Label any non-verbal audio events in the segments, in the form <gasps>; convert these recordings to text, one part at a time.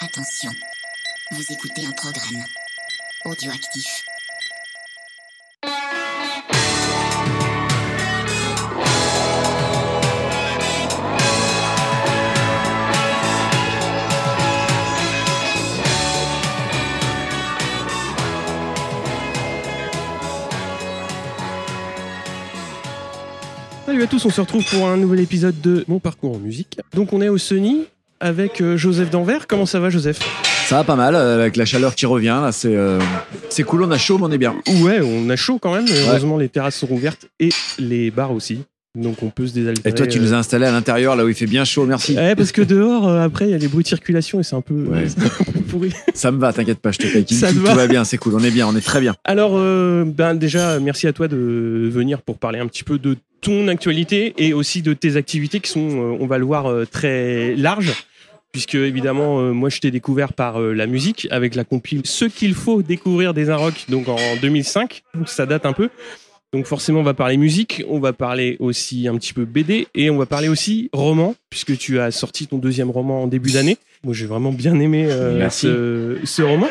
Attention, vous écoutez un programme audioactif. Salut à tous, on se retrouve pour un nouvel épisode de Mon parcours en musique. Donc on est au Sony avec euh, Joseph Danvers. Comment ça va Joseph? Ça va pas mal, euh, avec la chaleur qui revient, là, c'est euh, c'est cool, on a chaud, mais on est bien. Ouais, on a chaud quand même. Heureusement les terrasses sont ouvertes et les bars aussi. Donc on peut se désaltérer. Et toi, tu nous as installés à l'intérieur, là où il fait bien chaud, merci. Ouais, parce que dehors, euh, après, il y a les bruits de circulation et c'est un peu, Ouais. <laughs> c'est un peu pourri. <laughs> Ça me va, t'inquiète pas, je te taquine. Ça tout, va tout va bien, c'est cool, on est bien, on est très bien. Alors, euh, ben déjà, merci à toi de venir pour parler un petit peu de ton actualité et aussi de tes activités qui sont, on va le voir, très larges. Puisque évidemment, euh, moi je t'ai découvert par euh, la musique avec la compile Ce qu'il faut découvrir des Rock donc en 2005, donc ça date un peu. Donc forcément, on va parler musique, on va parler aussi un petit peu BD et on va parler aussi roman, puisque tu as sorti ton deuxième roman en début d'année. Moi, j'ai vraiment bien aimé euh, ce, ce roman.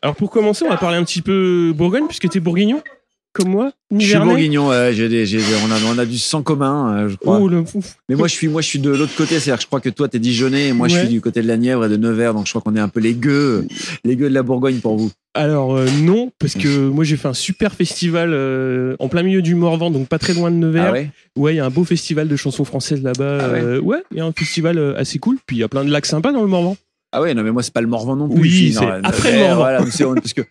Alors pour commencer, on va parler un petit peu Bourgogne, puisque tu es bourguignon, comme moi. Je suis bourguignon, ouais, j'ai des- j'ai des- on, a, on a du sang commun, euh, je crois. Oh, le. Mais moi, je suis, moi, je suis de l'autre côté, c'est-à-dire que je crois que toi, t'es Dijonais, et moi, je Ouais. suis du côté de la Nièvre et de Nevers, donc je crois qu'on est un peu les gueux, les gueux de la Bourgogne pour vous. Alors euh, non, parce que moi j'ai fait un super festival euh, en plein milieu du Morvan, donc pas très loin de Nevers. Ah ouais? Ouais, il y a un beau festival de chansons françaises là-bas. Ah ouais? Euh, ouais, il y a un festival euh, assez cool. Puis il y a plein de lacs sympas dans le Morvan. Ah ouais, non, mais moi, c'est pas le Morvan non plus. Oui, je suis dans c'est après le Morvan. Voilà, parce que,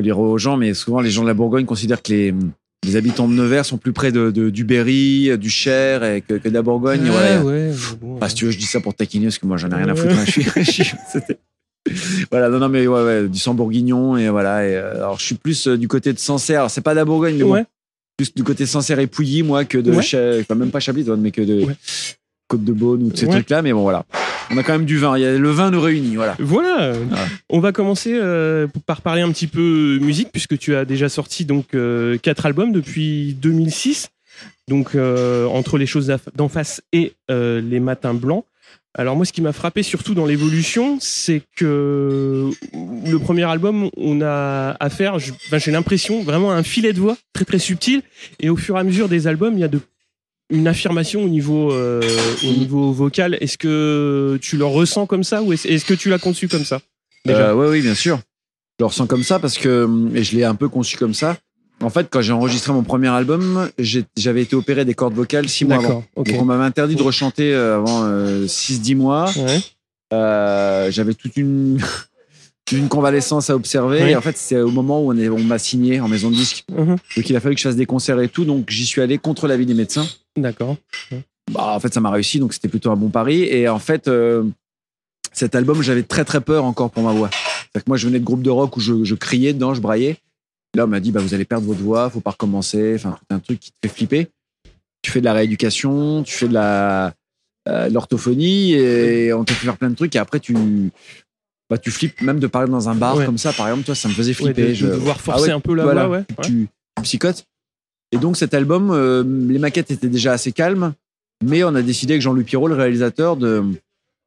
faut dire aux gens, mais souvent, les gens de la Bourgogne considèrent que les, les habitants de Nevers sont plus près de, de- du Berry, du Cher, et que, que de la Bourgogne. ouais, Bah, si tu veux, je dis ça pour taquiner, parce que moi, j'en ai rien à foutre. hein. Je suis, <laughs> je suis- c'était- voilà, non, non, mais ouais, ouais, du sang bourguignon, et voilà. Et, euh, alors, je suis plus euh, du côté de Sancerre. C'est pas de la Bourgogne, mais bon, plus du côté Sancerre et Pouilly, moi, que de. Cha- enfin, même pas Chablis, mais que de. Côte de Beaune ou de ces trucs-là. Mais bon, voilà. On a quand même du vin. Le vin nous réunit, voilà. Voilà. Ah. On va commencer euh, par parler un petit peu musique, puisque tu as déjà sorti donc euh, quatre albums depuis 2006. Donc euh, entre les choses d'en face et euh, les matins blancs. Alors moi, ce qui m'a frappé surtout dans l'évolution, c'est que le premier album, on a affaire, j'ai l'impression vraiment à un filet de voix très très subtil, et au fur et à mesure des albums, il y a de une affirmation au niveau euh, au niveau vocal. Est-ce que tu le ressens comme ça ou est-ce que tu l'as conçu comme ça déjà? Euh, ouais, oui, bien sûr. Je le ressens comme ça parce que, hum, et je l'ai un peu conçu comme ça. En fait, quand j'ai enregistré mon premier album, j'avais été opéré des cordes vocales six mois avant. D'accord. Ok. Donc on m'avait interdit de rechanter euh, avant 6-10 mois. Ouais. J'avais toute une, <laughs> une convalescence à observer. Oui. Et en fait, c'est au moment où on, on m'a signé en maison de disque. Mhm. Donc il a fallu que je fasse des concerts et tout. Donc j'y suis allé contre l'avis des médecins. D'accord. Bah, en fait, ça m'a réussi. Donc c'était plutôt un bon pari. Et en fait, euh, cet album, j'avais très très peur encore pour ma voix. Que moi, je venais de groupe de rock où je, je criais dedans, je braillais. Là, on m'a dit, bah, vous allez perdre votre voix, faut pas recommencer. Enfin, un truc qui te fait flipper. Tu fais de la rééducation, tu fais de la euh, l'orthophonie et on te fait faire plein de trucs. Et après, tu bah, tu flippes même de parler dans un bar Ouais. comme ça. Par exemple, toi, ça me faisait Ouais, flipper. de, je... de devoir Ah forcer ouais, un peu la voilà. voix, ouais. ouais. tu psychotes. Et donc cet album, euh, les maquettes étaient déjà assez calmes, mais on a décidé avec Jean-Louis Pirot, le réalisateur, de,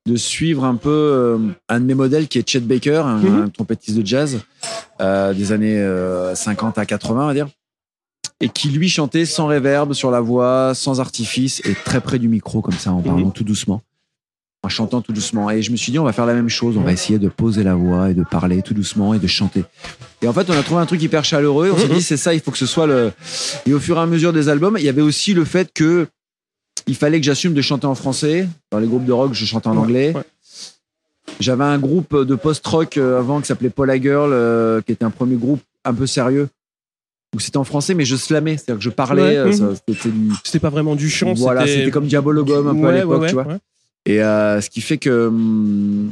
de suivre un peu euh, un de mes modèles qui est Chet Baker, un, Mhm. un trompettiste de jazz euh, des années euh, 50 à 80, on va dire, et qui lui chantait sans réverb sur la voix, sans artifice et très près du micro comme ça, en parlant tout doucement. En chantant tout doucement. Et je me suis dit, on va faire la même chose. On va essayer de poser la voix et de parler tout doucement et de chanter. Et en fait, on a trouvé un truc hyper chaleureux. On s'est dit, c'est ça, il faut que ce soit le. Et au fur et à mesure des albums, il y avait aussi le fait que il fallait que j'assume de chanter en français. Dans les groupes de rock, je chantais en anglais. ouais. J'avais un groupe de post-rock euh, avant qui s'appelait Paula Girl, euh, qui était un premier groupe un peu sérieux. Où c'était en français, mais je slamais. C'est-à-dire que je parlais. Ouais, euh, mhm. ça, C'était du. Pas vraiment du chant, Voilà, c'était comme Diabologum un peu à l'époque, tu vois. Et euh, ce qui fait que hum,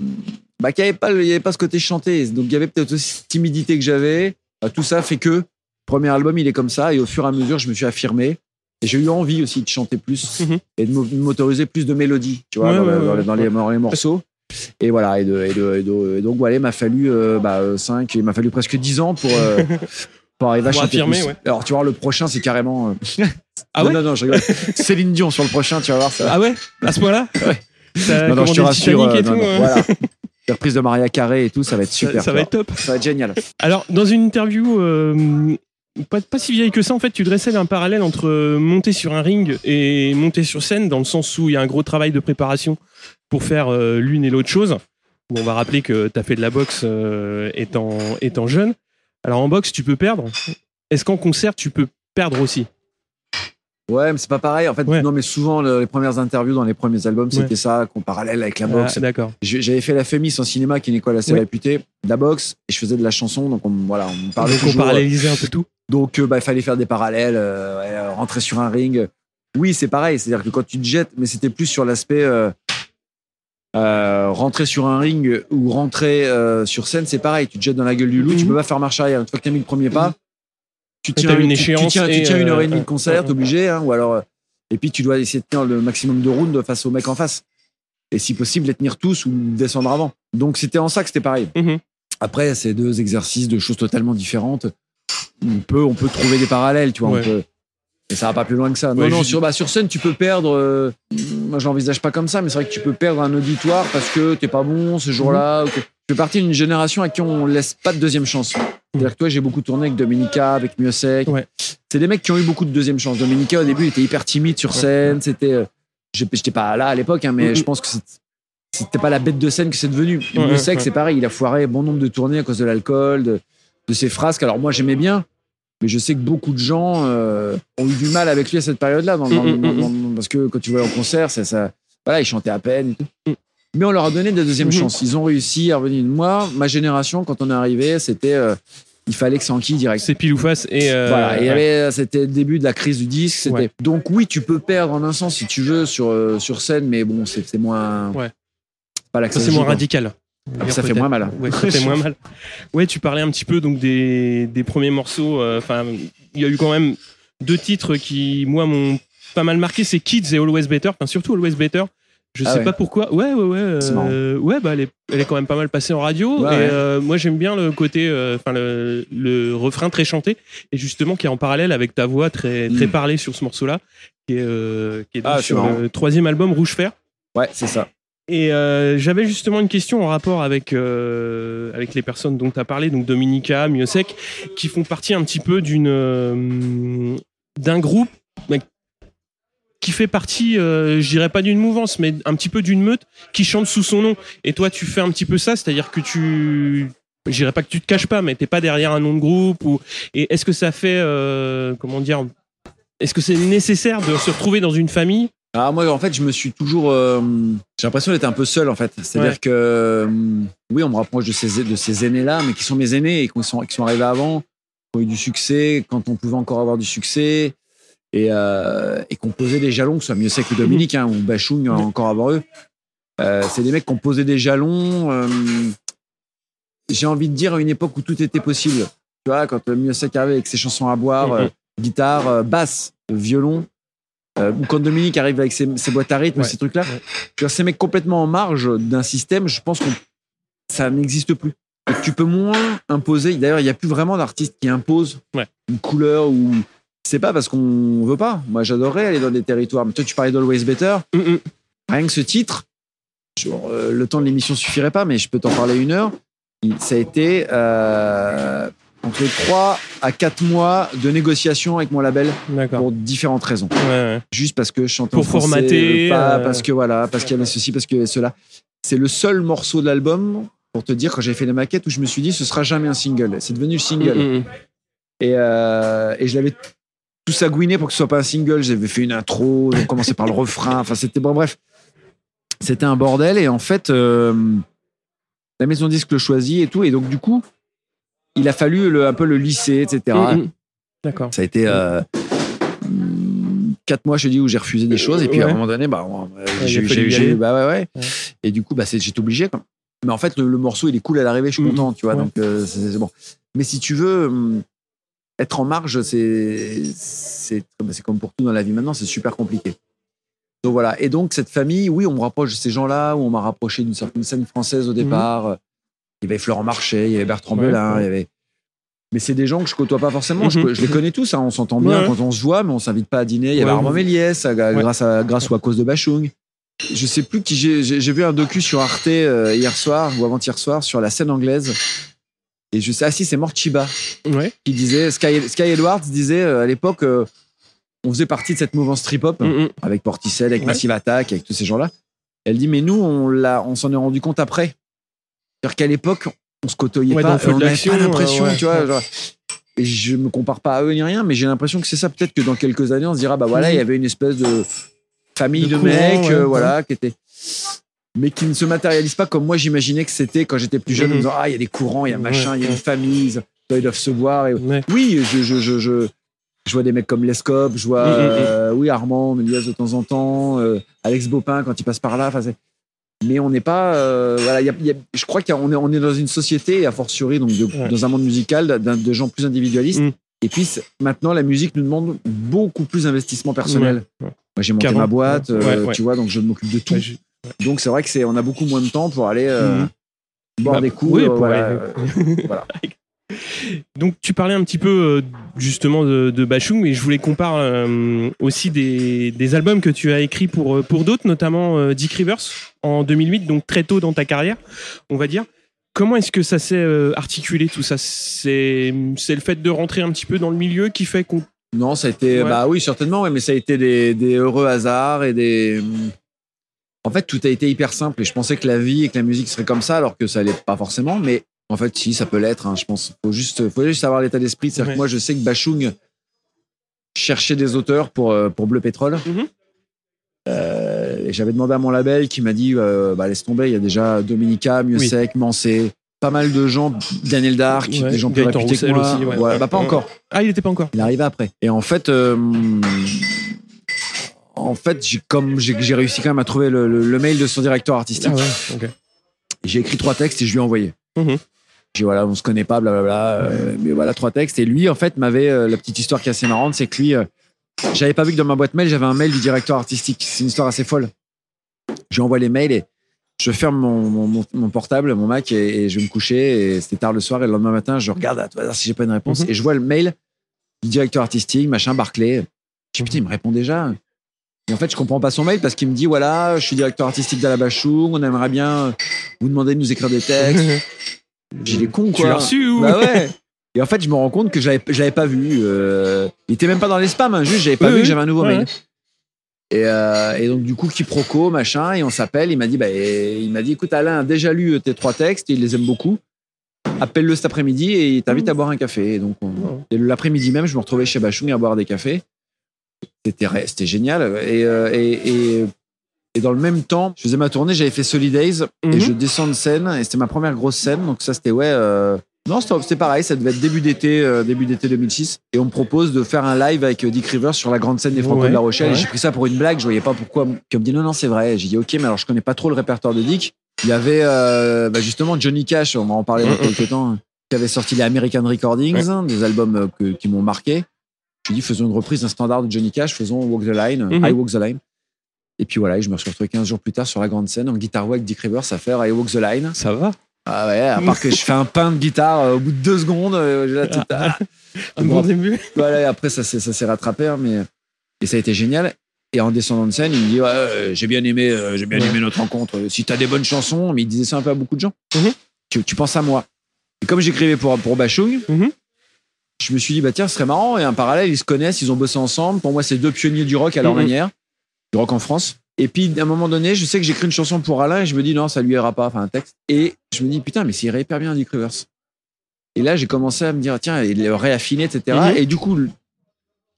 bah, qu'il n'y avait, pas le- il y avait pas ce côté chanté. Donc il y avait peut-être aussi cette timidité que j'avais. Euh, tout ça fait que premier album, il est comme ça. Et au fur et à mesure, je me suis affirmé. Et j'ai eu envie aussi de chanter plus Mhm. et de m'au- de m'autoriser plus de mélodies, tu vois, Ouais, dans, ouais, le- dans ouais, les, dans les- dans les morceaux. Et voilà, et, de, et, de- et de- et donc voilà, il m'a fallu 5, il m'a fallu presque 10 ans pour, euh, <laughs> pour arriver à chanter affirmer, plus. ouais. Alors tu vois, le prochain, c'est carrément... euh, <laughs> Ah non, ouais non, non, je rigole. <laughs> Céline Dion sur le prochain, tu vas voir ça. Ah ouais? À ce point-là? Ouais. T'as Non, non, je te rassure. Euh, non, tout, non, hein. voilà. <laughs> La reprise de Maria Carré et tout, ça va être super. ça, ça va être top. Ça va être génial. Alors, dans une interview euh, pas, pas si vieille que ça, en fait, tu dressais un parallèle entre euh, monter sur un ring et monter sur scène, dans le sens où il y a un gros travail de préparation pour faire euh, l'une et l'autre chose. Bon, on va rappeler que tu as fait de la boxe euh, étant, étant jeune. Alors, en boxe, tu peux perdre. Est-ce qu'en concert, tu peux perdre aussi? Ouais, mais c'est pas pareil. En fait, Ouais. non, mais souvent, le- les premières interviews dans les premiers albums, c'était ça, qu'on parallèle avec la boxe. Ah, D'accord. J'avais fait la FEMIS en cinéma, qui est une école assez Ouais. réputée, de la boxe, et je faisais de la chanson, donc on, voilà, on parlait Donc, on toujours, parallélisait un peu tout. Donc, euh, bah, il fallait faire des parallèles, euh, euh, rentrer sur un ring. Oui, c'est pareil. C'est-à-dire que quand tu te jettes, mais c'était plus sur l'aspect euh, euh, rentrer sur un ring ou rentrer euh, sur scène, c'est pareil. Tu te jettes dans la gueule du loup, tu Mhm. peux pas faire marche arrière. Une fois que tu as mis le premier pas, tu tiens, une tu- tu, échéance tiens, tu tiens une heure et demie de concert, t'es obligé, hein, ou alors. euh, et puis tu dois essayer de tenir le maximum de rounds face au mec en face. Et si possible, les tenir tous ou descendre avant. Donc c'était en ça que c'était pareil. Mhm. Après, c'est deux exercices de choses totalement différentes. On peut, on peut trouver des parallèles, tu vois. on Ouais. peut- mais ça va pas plus loin que ça. Non, Ouais, non, sur, bah, sur scène, tu peux perdre. euh, moi, je l'envisage pas comme ça, mais c'est vrai que tu peux perdre un auditoire parce que t'es pas bon ce jour-là. ou que- Je fais partie d'une génération à qui on laisse pas de deuxième chance. C'est-à-dire que toi, j'ai beaucoup tourné avec Dominica, avec Miosek. Ouais. C'est des mecs qui ont eu beaucoup de deuxième chance. Dominica, au début, il était hyper timide sur scène. C'était, euh, j'étais pas là à l'époque, hein, mais je pense que c'était pas la bête de scène que c'est devenu. Ouais, Miosek, c'est pareil. Il a foiré bon nombre de tournées à cause de l'alcool, de, de ses frasques. Alors moi, j'aimais bien. Mais je sais que beaucoup de gens euh, ont eu du mal avec lui à cette période-là, Mm, mm, mm, parce que quand tu vois en concert, ça, ça, voilà, il chantait à peine. Mais on leur a donné des deuxièmes Mhm. chances. Ils ont réussi à revenir. Moi, ma génération, quand on est arrivé, c'était, euh, il fallait que ça enquille direct. C'est pile ou face. Et, euh, Voilà, et ouais. c'était le début de la crise du disque. Ouais. donc oui, tu peux perdre en un sens si tu veux sur euh, sur scène, mais bon, c'est moins. Ouais. Pas c'est moins radical. Ça fait moins mal. Ouais, ça fait moins mal. Ouais, tu parlais un petit peu donc des, des premiers morceaux. euh, Enfin, il y a eu quand même deux titres qui, moi, m'ont pas mal marqué. C'est Kids et Always Better. Enfin, surtout Always Better. Je Ah sais ouais. pas pourquoi. Ouais, ouais, ouais. C'est euh, ouais, bah, elle est, elle est quand même pas mal passée en radio. Ouais, et ouais. euh, moi, j'aime bien le côté, euh, enfin, le, le refrain très chanté. Et justement, qui est en parallèle avec ta voix très, très Mm. parlée sur ce morceau-là. Qui est, euh, qui est Ah, sur marrant. le troisième album, Rouge Fer. Ouais, c'est ça. Et j'avais justement une question en rapport avec, avec les personnes dont tu as parlé, donc Dominica, Miosek, qui font partie un petit peu d'une d'un groupe qui fait partie, euh, je dirais pas d'une mouvance, mais un petit peu d'une meute qui chante sous son nom. Et toi, tu fais un petit peu ça, c'est-à-dire que tu. Je dirais pas que tu te caches pas, mais t'es pas derrière un nom de groupe. Ou... Et est-ce que ça fait. euh, comment dire Est-ce que c'est nécessaire de se retrouver dans une famille? Ah, moi, en fait, je me suis toujours. euh, j'ai l'impression d'être un peu seul, en fait. C'est-à-dire Ouais. que. euh, oui, on me rapproche de ces, de ces aînés-là, mais qui sont mes aînés et qui sont, qui sont arrivés avant, qui ont eu du succès quand on pouvait encore avoir du succès et, euh, et des jalons, que ce soit Miosek ou Dominique, hein, ou Bachung, encore avant eux. Euh, c'est des mecs qui ont posé des jalons. euh, j'ai envie de dire à une époque où tout était possible. Tu vois, quand Miosek arrive avec ses chansons à boire, Mhm. euh, guitare, euh, basse, violon, euh, ou quand Dominique arrive avec ses, ses boîtes à rythme, Ouais. ces trucs-là. Ouais. Ces mecs complètement en marge d'un système, je pense que ça n'existe plus. Et tu peux moins imposer. D'ailleurs, il n'y a plus vraiment d'artistes qui imposent Ouais. une couleur ou. C'est pas parce qu'on veut pas. Moi, j'adorerais aller dans des territoires. Mais toi, tu parlais d'Always Better. Mm, mm. Rien que ce titre, genre, euh, le temps de l'émission suffirait pas, mais je peux t'en parler une heure. Ça a été euh, entre 3 à 4 mois de négociations avec mon label pour différentes raisons. Ouais, ouais. Juste parce que je chantais Pour en français, formater, pas euh, parce que voilà, parce qu'il y avait ceci, parce qu'il y avait cela. C'est le seul morceau de l'album, pour te dire, quand j'ai fait les maquettes, où je me suis dit, ce sera jamais un single. C'est devenu le single. Mm, mm. Et, euh, et je l'avais tout sagouiné pour que ce soit pas un single. J'avais fait une intro, j'ai commencé par le refrain. Enfin, c'était bon, bref. C'était un bordel. Et en fait, euh, la maison disque le choisit et tout. Et donc, du coup, il a fallu le, un peu le lisser, etc. Mm, mm. D'accord. Ça a été euh, quatre mois, je dis, où j'ai refusé des choses. Et puis à un moment donné, bah, euh, j'ai eu- bah ouais, ouais. Ouais. Et du coup, bah, j'étais obligé. Quoi. Mais en fait, le, le morceau, il est cool à l'arrivée, je suis Mhm. content, tu vois. Donc, euh, c'est c'est bon. Mais si tu veux hum, être en marge, c'est c'est bah, c'est comme pour tout dans la vie maintenant, c'est super compliqué. Donc voilà. Et donc, cette famille, oui, on me rapproche de ces gens-là, ou on m'a rapproché d'une certaine scène française au départ. Il y avait Florent Marché, il y avait Bertrand Mhm. Ouais, Belin, ouais. il y avait. Mais c'est des gens que je côtoie pas forcément. Je, Mhm. je les connais tous, hein, on s'entend bien Ouais. quand on se voit, mais on s'invite pas à dîner. Il y avait Armand Méliès, grâce, à, grâce ou à cause de Bachung. je sais plus qui j'ai j'ai j'ai vu un docu sur Arte euh, hier soir ou avant-hier soir sur la scène anglaise. Et je sais, ah si, c'est Morchiba Ouais. qui disait, Sky, Sky Edwards disait euh, à l'époque, euh, on faisait partie de cette mouvance trip-hop Mm, mm. avec Porticelle, avec Ouais. Massive Attack, avec tous ces gens-là. Elle dit, mais nous, on, l'a, on s'en est rendu compte après. C'est-à-dire qu'à l'époque, on se côtoyait Ouais, pas, on n'avait pas l'impression, euh, ouais. tu vois. genre- et je me compare pas à eux ni rien, mais j'ai l'impression que c'est ça. Peut-être que dans quelques années, on se dira, bah voilà, Mhm. il y avait une espèce de famille De de, courant, mecs, euh, voilà, qui était mais qui ne se matérialise pas comme moi j'imaginais que c'était quand j'étais plus jeune, en Mhm. me disant ah il y a des courants, il y a machin, il y a une famille, ils- doivent se voir. Et... Ouais. Oui, je, je, je, je, je vois des mecs comme Lescope, je vois Mhm, mhm. euh, oui Armand, Méliès de temps en temps, euh, Alex Bopin quand il passe par là. Mais on n'est pas, euh, voilà, il y a- il y a- je crois qu'on est, on est dans une société, a fortiori donc de- Ouais. dans un monde musical de gens plus individualistes. Et puis maintenant, la musique nous demande beaucoup plus d'investissement personnel. Moi, j'ai monté Qu'avant. ma boîte, tu vois, donc je m'occupe de tout. Je- Donc c'est vrai que c'est on a beaucoup moins de temps pour aller euh, Mhm. boire Bah, des coups. oui, euh, pour voilà, aller- euh, <laughs> voilà. Donc tu parlais un petit peu justement de, de Bachung, mais je voulais qu'on parle aussi des, des albums que tu as écrits pour, pour d'autres, notamment Dick Rivers en 2008, donc très tôt dans ta carrière, on va dire. Comment est-ce que ça s'est articulé tout ça? C'est c'est le fait de rentrer un petit peu dans le milieu qui fait qu'on... Non, ça a été Ouais. bah oui certainement, ouais, mais ça a été des, des heureux hasards et des. En fait, tout a été hyper simple et je pensais que la vie et que la musique serait comme ça, alors que ça l'est pas forcément. Mais en fait, si ça peut l'être. hein, je pense. Faut juste, faut juste avoir l'état d'esprit. C'est-à-dire Ouais. que moi, je sais que Bachung cherchait des auteurs pour euh, pour Bleu Pétrole. Euh, et j'avais demandé à mon label qui m'a dit euh, bah, laisse tomber, il y a déjà Dominica, Mieux Oui. Sec, Mancé, pas mal de gens, Daniel Dark, Ouais, des gens plus réputés que moi. aussi, ouais. Bah, pas encore. Ah, il n'était pas encore. Il arrivait après. Et en fait, euh, en fait, j'ai comme j'ai réussi quand même à trouver le, le- le mail de son directeur artistique. Ah ouais. J'ai écrit trois textes et je lui ai envoyé. Mhm. J'ai voilà, on se connaît pas, blablabla. euh, mais voilà, trois textes. Et lui, en fait, m'avait euh, la petite histoire qui est assez marrante, c'est que lui, euh, j'avais pas vu que dans ma boîte mail, j'avais un mail du directeur artistique. C'est une histoire assez folle. Je lui envoie les mails et je ferme mon, mon- mon- mon portable, mon Mac, et, et je vais me coucher. Et c'était tard le soir. Et le lendemain matin, je regarde à tout hasard si j'ai pas une réponse. Mhm. Et je vois le mail du directeur artistique, machin, Barclay. Je dis, putain, il me répond déjà. Et en fait, je comprends pas son mail parce qu'il me dit voilà, je suis directeur artistique d'Alabachou, on aimerait bien vous demander de nous écrire des textes. <laughs> J'ai des cons, Tu quoi. l'as reçu ou Bah ouais. <laughs> Et en fait, je me rends compte que j'avais, j'avais pas vu. euh, il était même pas dans les spams, hein, juste j'avais pas Oui, vu oui. que j'avais un nouveau Ouais. mail. Et, euh, et donc du coup, quiproquo, machin, et on s'appelle. Il m'a dit, bah, et il m'a dit, écoute, Alain a déjà lu tes trois textes, il les aime beaucoup. Appelle-le cet après-midi et il t'invite à boire un café. Et donc, on- Oh. et l'après-midi même, je me retrouvais chez Bachung à boire des cafés. C'était, génial. Et, euh, et, et, et dans le même temps, je faisais ma tournée, j'avais fait Solidays Mhm. et je descends de scène et c'était ma première grosse scène. Donc ça, c'était ouais. euh, Non, c'était pareil. Ça devait être début d'été, euh, début d'été 2006. Et on me propose de faire un live avec Dick Rivers sur la grande scène des Franco Ouais, de La Rochelle. ouais. Et j'ai pris ça pour une blague. Je voyais pas pourquoi. On me dit non, non, c'est vrai. J'ai dit ok, mais alors je connais pas trop le répertoire de Dick. Il y avait euh, bah, justement Johnny Cash. On va en parler dans Mhm. quelques temps. Qui avait sorti les American Recordings, hein, des albums que- qui m'ont marqué. Je lui ai dit faisons une reprise d'un standard de Johnny Cash. Faisons Walk the Line. Mhm. I Walk the Line. Et puis voilà, je me suis retrouvé 15 jours plus tard sur la grande scène en guitare avec Dick Rivers à faire I Walk the Line. Ça va Ah ouais, à part que je fais un pain de guitare euh, au bout de deux secondes. euh, tête- ah. Un Bon. bon début Voilà, et après, ça, s'est- rattrapé, hein, mais et ça a été génial. Et en descendant de scène, il me dit ouais, euh, J'ai bien aimé, euh, j'ai bien Ouais. aimé notre rencontre. Si t'as des bonnes chansons, mais il disait ça un peu à beaucoup de gens. Mhm. tu, tu penses à moi. Et comme j'écrivais pour, pour Bachung, Mhm. Je me suis dit bah tiens, ce serait marrant. Et un parallèle, ils se connaissent, ils ont bossé ensemble. Pour moi, c'est deux pionniers du rock à leur manière, du rock en France. Et puis, à un moment donné, je sais que j'écris une chanson pour Alain et je me dis non, ça lui ira pas, enfin un texte. Et je me dis putain, mais c'est irait hyper bien Dick Rivers. Et là, j'ai commencé à me dire tiens, il le réaffiner, etc. Mhm. Et du coup,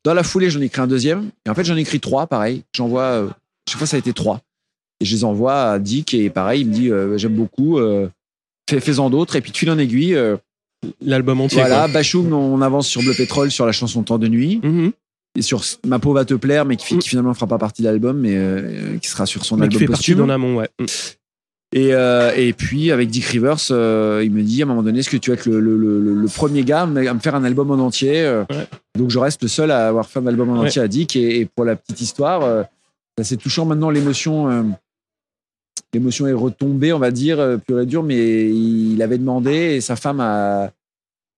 dans la foulée, j'en ai écrit un deuxième. Et en fait, j'en ai écrit trois, pareil. J'envoie, euh, chaque fois, ça a été trois. Et je les envoie à Dick et pareil, il me dit euh, j'aime beaucoup, euh, fais- fais-en d'autres. Et puis, de fil en aiguille, euh, L'album entier. voilà, quoi. On avance sur Bleu Pétrole, sur la chanson Temps de nuit, Mhm. et sur Ma peau va te plaire, mais qui, Mm. qui finalement ne fera pas partie de l'album, mais euh, qui sera sur son Mais qui album fait partie posthume. d'en amont, ouais. Mm. Et, euh, et puis avec Dick Rivers, euh, il me dit à un moment donné, est-ce que tu vas être le, le- le- le- le premier gars à me faire un album en entier Ouais. Donc je reste le seul à avoir fait un album en Ouais. entier à Dick. Et, et pour la petite histoire, c'est assez touchant maintenant l'émotion. L'émotion est retombée, on va dire, euh, pure et dure, mais il avait demandé et sa femme a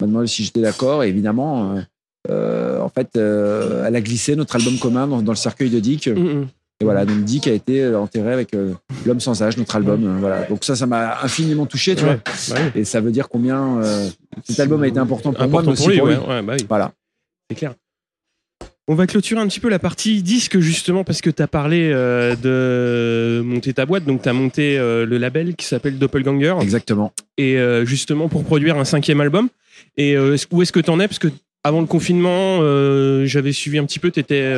m'a demandé si j'étais d'accord. Et évidemment, euh, euh, en fait, euh, elle a glissé notre album commun dans, dans le cercueil de Dick. Mhm. Et voilà, donc Dick a été enterré avec euh, L'homme sans âge, notre album. voilà. Donc ça, ça m'a infiniment touché, tu Ouais, vois. bah. Et ça veut dire combien cet album a été important pour moi, Important mais pour aussi lui, pour lui. ouais, bah oui. Voilà. C'est clair. On va clôturer un petit peu la partie disque justement parce que tu as parlé euh, de monter ta boîte, donc tu as monté euh, le label qui s'appelle Doppelganger Exactement. et euh, justement pour produire un cinquième album. Et euh, où est-ce que tu en es? Parce que avant le confinement, euh, j'avais suivi un petit peu, tu étais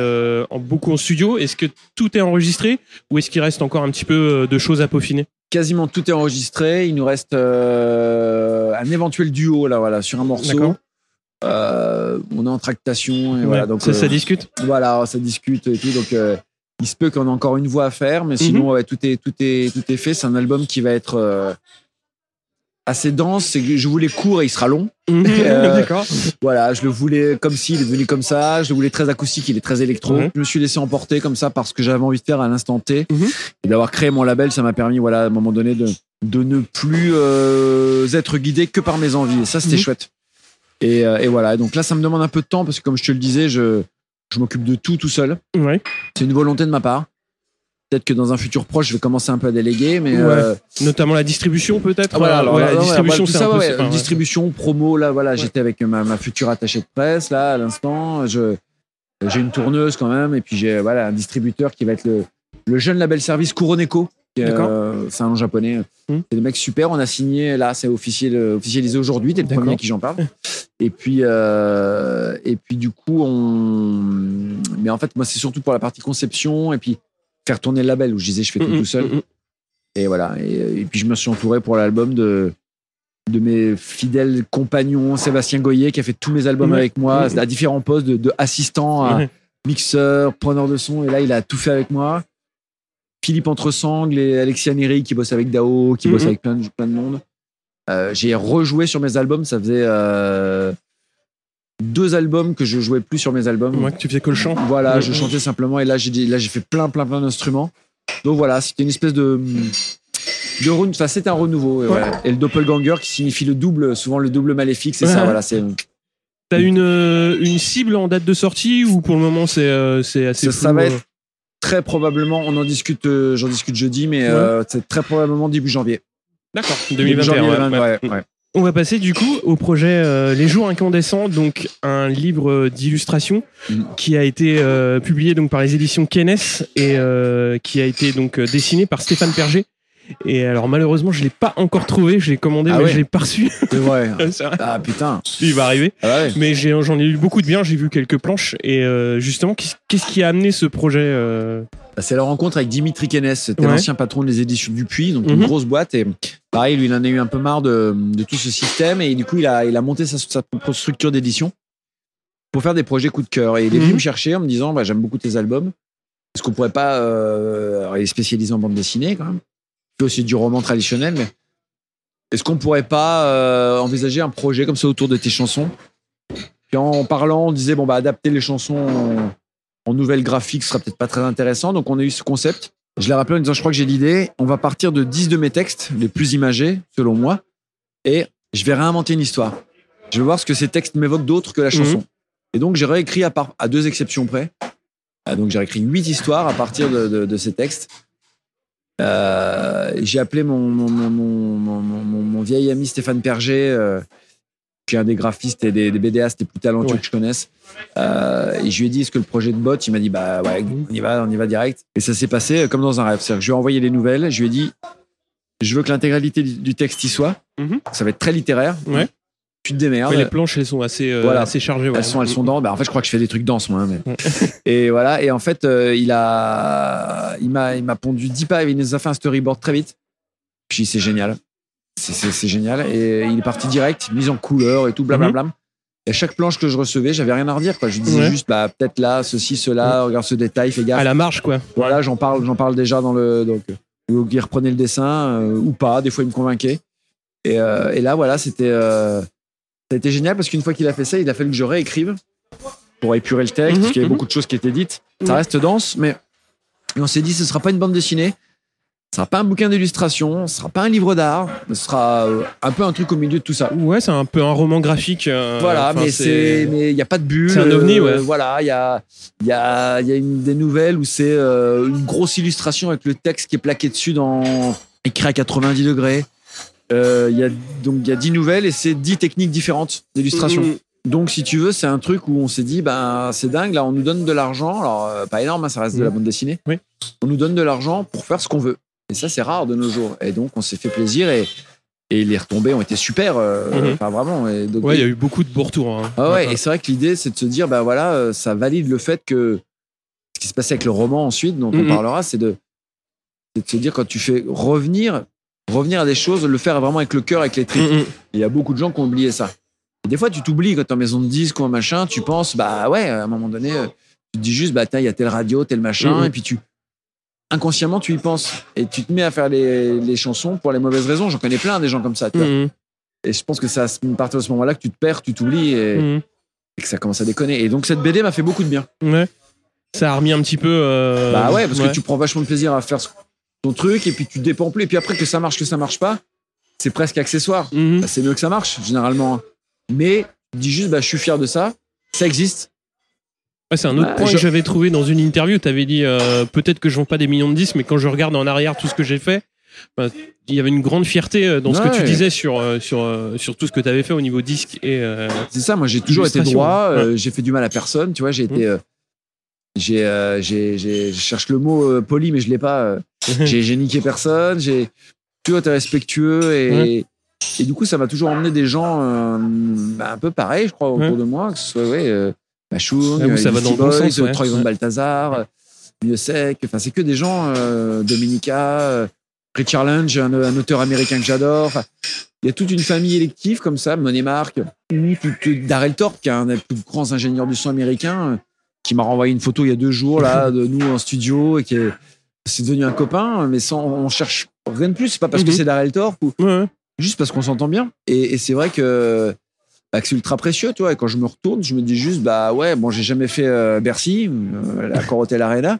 beaucoup en studio. Est-ce que tout est enregistré? Ou est-ce qu'il reste encore un petit peu euh, de choses à peaufiner? Quasiment tout est enregistré. Il nous reste euh, un éventuel duo là, voilà, sur un morceau. Euh, on est en tractation et voilà. Donc ça, euh, ça discute voilà, ça discute et tout. Donc euh, il se peut qu'on ait encore une voix à faire, mais sinon ouais, tout est tout est tout est fait. C'est un album qui va être assez dense. Je voulais court et il sera long. <laughs> Euh, D'accord. Voilà, je le voulais comme si, il est devenu comme ça. Je le voulais très acoustique, il est très électro. Ouais. Je me suis laissé emporter comme ça parce que j'avais envie de faire à l'instant T. Mhm. Et d'avoir créé mon label, ça m'a permis, voilà, à un moment donné, de, de ne plus être guidé que par mes envies. Et ça, c'était Mhm. chouette. Et, euh, et voilà. Donc là, ça me demande un peu de temps parce que, comme je te le disais, je, je m'occupe de tout tout seul. Ouais. C'est une volonté de ma part. Peut-être que dans un futur proche, je vais commencer un peu à déléguer, mais Ouais. euh, Notamment la distribution peut-être. ah, voilà, alors, Ouais, là, la distribution, voilà, tout c'est ça, un peu. ouais, enfin, distribution, promo, là, voilà, j'étais avec ma, ma future attachée de presse, là, à l'instant. Je, j'ai une tourneuse quand même, et puis j'ai, voilà, un distributeur qui va être le, le jeune label service Kuroneko. Euh, c'est un nom japonais. Hmm. C'est des mecs super. On a signé, là, c'est officiel, officialisé aujourd'hui. T'es le premier à qui j'en parle. Et puis, euh, et puis, du coup, on. Mais en fait, moi, c'est surtout pour la partie conception et puis faire tourner le label où je disais, je fais tout Mm, mm, tout seul. Et voilà. Et, et puis je me suis entouré pour l'album de de mes fidèles compagnons, Sébastien Goyer qui a fait tous mes albums avec moi, à différents postes de, de assistant à mixeur, preneur de son. Et là, il a tout fait avec moi. Philippe Entresangles et Alexis Neri qui bossent avec Dao, qui Mhm. bossent avec plein de, plein de monde. Euh, J'ai rejoué sur mes albums. Ça faisait euh, deux albums que je jouais plus sur mes albums. Ouais, que tu faisais que le chant. Voilà, Mhm. je chantais simplement et là j'ai là j'ai fait plein plein plein d'instruments. Donc voilà, c'était une espèce de de enfin c'était un renouveau et, Ouais. voilà. Et le doppelganger qui signifie le double, souvent le double maléfique, c'est ça voilà, c'est T'as une, euh, une cible en date de sortie ou pour le moment c'est euh, c'est assez ça, flou, ça va être très probablement on en discute euh, j'en discute jeudi mais euh, c'est très probablement début janvier. D'accord, Début 2021. janvier, ouais, 20, ouais. ouais, ouais. On va passer du coup au projet euh, Les Jours Incandescents, donc un livre d'illustration Mhm. qui a été publié donc par les éditions Kennes et qui a été donc dessiné par Stéphane Perger. Et alors malheureusement je l'ai pas encore trouvé, je l'ai commandé Ah mais ouais. je l'ai pas reçu. C'est vrai. <laughs> Ah putain. Il va arriver. Ah ouais. Mais j'en ai eu beaucoup de bien, j'ai vu quelques planches et euh, justement qu'est-ce qui a amené ce projet euh, Bah, C'est la rencontre avec Dimitri Kennes, c'était Ouais. l'ancien patron des éditions Dupuis, donc une Mhm. grosse boîte. Et pareil, lui, il en a eu un peu marre de, de tout ce système. Et du coup, il a, il a monté sa, sa propre structure d'édition pour faire des projets coup de cœur. Et il est venu Mhm. me chercher en me disant bah, J'aime beaucoup tes albums. Est-ce qu'on pourrait pas. euh, alors, il est spécialisé en bande dessinée quand même. Aussi du roman traditionnel, mais est-ce qu'on pourrait pas euh, envisager un projet comme ça autour de tes chansons? Puis en parlant, on disait Bon, bah, adapter les chansons. en- en nouvelle graphique, sera peut-être pas très intéressant. Donc, on a eu ce concept. Je l'ai rappelé en disant, je crois que j'ai l'idée. On va partir de 10 de mes textes, les plus imagés, selon moi, et je vais réinventer une histoire. Je vais voir ce que ces textes m'évoquent d'autre que la chanson. Et donc, j'ai réécrit à, part, à deux exceptions près. Euh, donc, j'ai réécrit huit histoires à partir de, de- de ces textes. Euh, j'ai appelé mon, mon, mon, mon, vieil ami Stéphane Perger, euh, qui est un des graphistes et des, des BDastes les plus talentueux Ouais. que je connaisse. Euh, et je lui ai dit, est-ce que le projet de bot Il m'a dit, bah ouais, on y va, on y va direct. Et ça s'est passé comme dans un rêve. C'est-à-dire que je lui ai envoyé les nouvelles, je lui ai dit, je veux que l'intégralité du- texte y soit. Mhm. Ça va être très littéraire. Ouais. Tu te démerdes. ouais, Les planches elles sont assez, euh, Voilà. assez chargées. ouais. Elles sont, elles sont dans. Bah, en fait, je crois que je fais des trucs denses, moi. mais- Ouais. <laughs> et voilà. Et en fait, euh, il a, il m'a, il m'a pondu 10 pages. Il nous a fait un storyboard très vite. Puis c'est génial. C'est, génial. Et il est parti direct, mise en couleur et tout, blablabla. Et à chaque planche que je recevais, j'avais rien à redire. Quoi. Je disais Ouais. juste, bah, peut-être là, ceci, cela, regarde ce détail, fais gaffe. À la marge quoi. Voilà, j'en parle, j'en parle déjà dans le. Donc, euh, il reprenait le dessin euh, ou pas. Des fois, il me convainquait. Et, euh, et là, voilà, c'était. euh, ça a été génial parce qu'une fois qu'il a fait ça, il a fallu que je réécrive pour épurer le texte, Mhm, parce qu'il y avait mhm. beaucoup de choses qui étaient dites. Ça Mhm. reste dense, mais et on s'est dit, ce sera pas une bande dessinée. Ce sera pas un bouquin d'illustration, ce sera pas un livre d'art, ce sera euh, un peu un truc au milieu de tout ça. Ouais, c'est un peu un roman graphique. euh, Voilà, mais c'est, mais il y a pas de bulle. C'est un ovni, ouais. Voilà, il y a, il y a, il y a une des nouvelles où c'est euh, une grosse illustration avec le texte qui est plaqué dessus dans écrit à 90 degrés. Euh, Il y a donc il y a 10 nouvelles et c'est 10 techniques différentes d'illustration. Mhm. Donc, si tu veux, c'est un truc où on s'est dit, ben, c'est dingue, là, on nous donne de l'argent. Alors, euh, pas énorme, hein, ça reste de la Mhm. bande dessinée. Oui. On nous donne de l'argent pour faire ce qu'on veut. Et ça, c'est rare de nos jours. Et donc, on s'est fait plaisir et, et les retombées ont été super. euh, Mhm. Enfin, vraiment. Et donc, Ouais, il y a eu beaucoup de beaux retours. hein. ah ouais, et c'est vrai que l'idée, c'est de se dire, bah voilà, euh, ça valide le fait que ce qui se passait avec le roman ensuite, dont on parlera, c'est de, c'est de se dire quand tu fais revenir, revenir à des choses, le faire vraiment avec le cœur, avec les tripes. Il y a beaucoup de gens qui ont oublié ça. Et des fois, tu t'oublies quand t'es en maison de disque ou un machin, tu penses, bah ouais, à un moment donné, euh, tu te dis juste, bah tiens, il y a telle radio, tel machin, et puis tu, inconsciemment, tu y penses. Et tu te mets à faire les, les chansons pour les mauvaises raisons. J'en connais plein des gens comme ça, tu vois. Et je pense que c'est à partir de ce moment-là que tu te perds, tu t'oublies et, et que ça commence à déconner. Et donc, cette BD m'a fait beaucoup de bien. Ouais. Ça a remis un petit peu. euh, Bah ouais, parce que tu prends vachement de plaisir à faire ce- ton truc et puis tu dépends plus. Et puis après, que ça marche, que ça marche pas, c'est presque accessoire. Mhm. Bah, c'est mieux que ça marche, généralement. Mais tu dis juste, bah, je suis fier de ça, ça existe. Ouais, c'est un autre Bah, point je- que j'avais trouvé dans une interview. Tu avais dit euh, peut-être que je vends pas des millions de disques, mais quand je regarde en arrière tout ce que j'ai fait, bah, il y avait une grande fierté euh, dans ce que tu disais sur, euh, sur, sur tout ce que tu avais fait au niveau disque. Et, euh, C'est ça, moi j'ai toujours été droit, euh, j'ai fait du mal à personne, tu vois, j'ai été. euh, j'ai, j'ai, j'ai- je cherche le mot poli, mais je l'ai pas. <laughs> j'ai, niqué personne, j'ai toujours été respectueux et, et du coup, ça m'a toujours emmené des gens euh, bah, un peu pareils, je crois, autour Ouais. de moi, que ce soit, ouais, euh, Bachung, Ah oui, euh, ça va le bon Boys, Troy Van. Balthazar, euh, Mieux Sec, enfin, c'est que des gens, euh, Dominica, Richard Lange, un, un auteur américain que j'adore. Il y a toute une famille élective comme ça, tout- Darrell Thorpe, qui est un des plus grands ingénieurs du son américain, qui m'a renvoyé une photo il y a deux jours là de nous en studio et qui est c'est devenu un copain, mais sans on cherche rien de plus. C'est pas parce que Mhm. c'est Darrell Thorpe ou ouais. juste parce qu'on s'entend bien. Et, et c'est vrai que, bah, que c'est ultra précieux, tu vois. Et quand je me retourne, je me dis juste, bah ouais, bon, j'ai jamais fait euh, Bercy, euh, la Corotel Arena.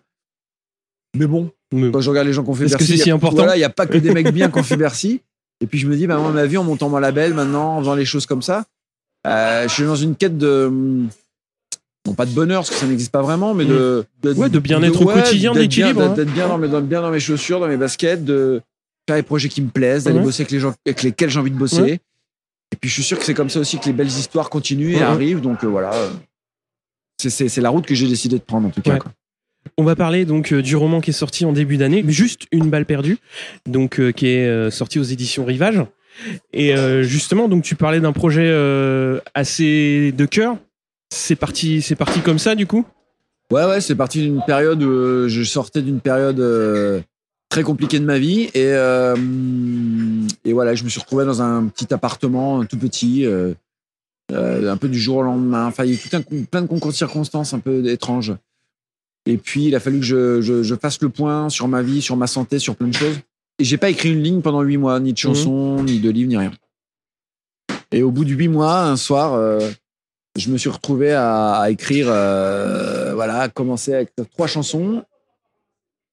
Mais bon, Mais- quand je regarde les gens qui ont fait que Bercy, c'est il y si important Voilà, il n'y a pas que des mecs bien qui ont fait Bercy. Et puis je me dis, bah, moi, ma vie, en montant mon label maintenant, en faisant les choses comme ça, euh, je suis dans une quête de. Pas de bonheur, parce que ça n'existe pas vraiment, mais de. Ouais, de bien-être au quotidien, d'être bien- d'équilibre, hein. D'être bien, dans mes, dans- bien dans mes chaussures, dans mes baskets, de faire les projets qui me plaisent, d'aller Ouais. bosser avec les gens avec lesquels j'ai envie de bosser. Ouais. Et puis je suis sûr que c'est comme ça aussi que les belles histoires continuent et arrivent. Donc euh, voilà. c'est- la route que j'ai décidé de prendre en tout cas. Quoi. On va parler donc euh, du roman qui est sorti en début d'année, juste une balle perdue, donc euh, qui est sorti aux éditions Rivage. Et euh, justement, donc tu parlais d'un projet euh, assez de cœur. C'est parti, c'est parti comme ça du coup? Ouais, ouais, c'est parti d'une période où euh, je sortais d'une période euh, très compliquée de ma vie. Et, euh, et voilà, je me suis retrouvé dans un petit appartement tout petit, euh, un peu du jour au lendemain. Enfin, il y a eu tout un, con- plein de concours de circonstances un peu étranges. Et puis, il a fallu que je, je, je fasse le point sur ma vie, sur ma santé, sur plein de choses. Et j'ai pas écrit une ligne pendant huit mois, ni de chanson, ni de livre, ni rien. Et au bout de huit mois, un soir, euh, je me suis retrouvé à, à écrire, euh, voilà, à commencer écrire trois chansons,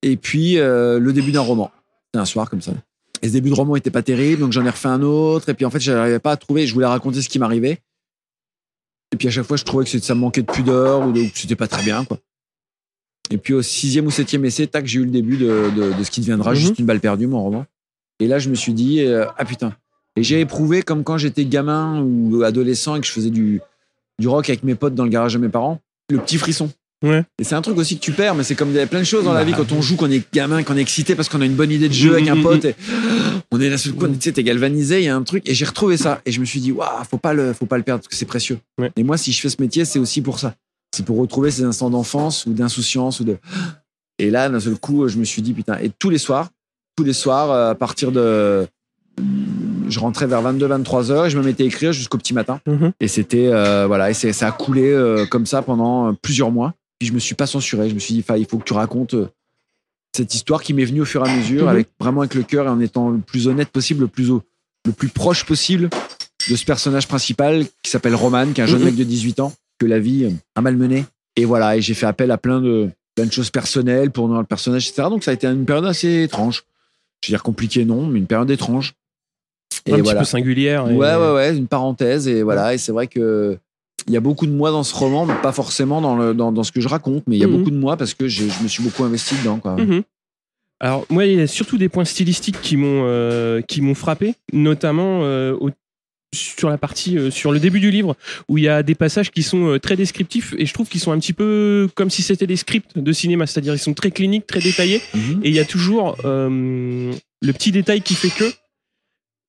et puis euh, le début d'un roman. C'était un soir comme ça. Et ce début de roman était pas terrible, donc j'en ai refait un autre, et puis en fait, je n'arrivais pas à trouver, je voulais raconter ce qui m'arrivait. Et puis à chaque fois, je trouvais que ça me manquait de pudeur, ou que c'était pas très bien, quoi. Et puis au sixième ou septième essai, tac, j'ai eu le début de, de- de ce qui deviendra Mhm. juste une balle perdue, mon roman. Et là, je me suis dit, euh, ah putain. Et j'ai éprouvé comme quand j'étais gamin ou adolescent et que je faisais du, du rock avec mes potes dans le garage de mes parents, le petit frisson. Ouais. Et c'est un truc aussi que tu perds, mais c'est comme il y a plein de choses dans la Bah. vie quand on joue, qu'on est gamin, qu'on est excité parce qu'on a une bonne idée de jeu avec un Mhm, pote. Et on est là sur le coup, tu sais, t'es galvanisé, il y a un truc. Et j'ai retrouvé ça. Et je me suis dit, waouh, faut pas le, faut pas le perdre parce que c'est précieux. Ouais. Et moi, si je fais ce métier, c'est aussi pour ça. C'est pour retrouver ces instants d'enfance ou d'insouciance ou de. Et là, d'un seul coup, je me suis dit, putain, et tous les soirs, tous les soirs, à partir de. Je rentrais vers 22-23 heures et je me mettais à écrire jusqu'au petit matin. Mhm. Et c'était. euh, voilà, et ça a coulé euh, comme ça pendant euh, plusieurs mois. Puis je me suis pas censuré. Je me suis dit, il faut que tu racontes cette histoire qui m'est venue au fur et à mesure, Mhm. avec vraiment avec le cœur et en étant le plus honnête possible, le plus, le plus proche possible de ce personnage principal qui s'appelle Roman, qui est un jeune Mhm. mec de 18 ans que la vie a malmené. Et voilà, et j'ai fait appel à plein de, plein de choses personnelles pour le personnage, etc. Donc ça a été une période assez étrange. je veux dire compliquée non, mais une période étrange. Et un petit peu singulière. Ouais, ouais, ouais, une parenthèse. Et voilà, et c'est vrai que il y a beaucoup de moi dans ce roman, mais pas forcément dans, le, dans, dans ce que je raconte, mais il y a Mhm. beaucoup de moi parce que je, je me suis beaucoup investi dedans. Quoi. Mhm. Alors moi, il y a surtout des points stylistiques qui m'ont euh, qui m'ont frappé, notamment euh, au- sur la partie euh, sur le début du livre où il y a des passages qui sont très descriptifs et je trouve qu'ils sont un petit peu comme si c'était des scripts de cinéma, c'est-à-dire ils sont très cliniques, très détaillés Mhm. et il y a toujours le petit détail qui fait que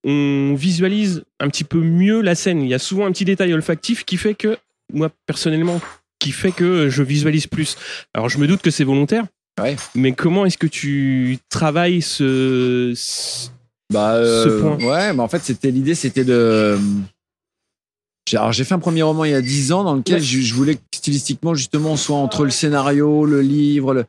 on visualise un petit peu mieux la scène. Il y a souvent un petit détail olfactif qui fait que moi personnellement qui fait que je visualise plus. Alors je me doute que c'est volontaire. Ouais. Mais comment est-ce que tu travailles ce, ce- Bah, Ce euh, point. Ouais, mais en fait, c'était l'idée, c'était de. J'ai- Alors, j'ai fait un premier roman il y a 10 ans dans lequel Ouais. je, je voulais que stylistiquement, justement, on soit entre le scénario, le livre. le-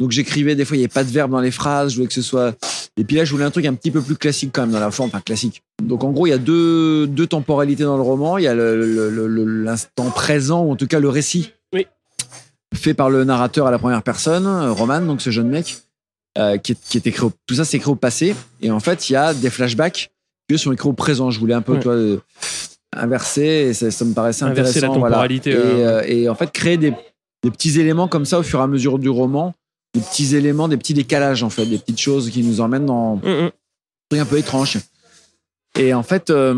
Donc, j'écrivais, des fois, il n'y avait pas de verbe dans les phrases. Je voulais que ce soit. Et puis là, je voulais un truc un petit peu plus classique quand même dans la forme, enfin classique. Donc, en gros, il y a deux, deux temporalités dans le roman. Il y a le- le- le- le- l'instant présent, ou en tout cas le récit. Oui. Fait par le narrateur à la première personne, Roman, donc ce jeune mec euh, qui, est, qui est écrit au, tout ça c'est écrit au passé et en fait il y a des flashbacks qui sont écrits au présent je voulais un peu toi euh, inverser et ça, ça me paraissait Inverser intéressant la voilà. temporalité, et, euh, et en fait créer des, des petits éléments comme ça au fur et à mesure du roman des petits éléments des petits décalages en fait des petites choses qui nous emmènent dans hum. truc un peu étrange. Et en fait, euh,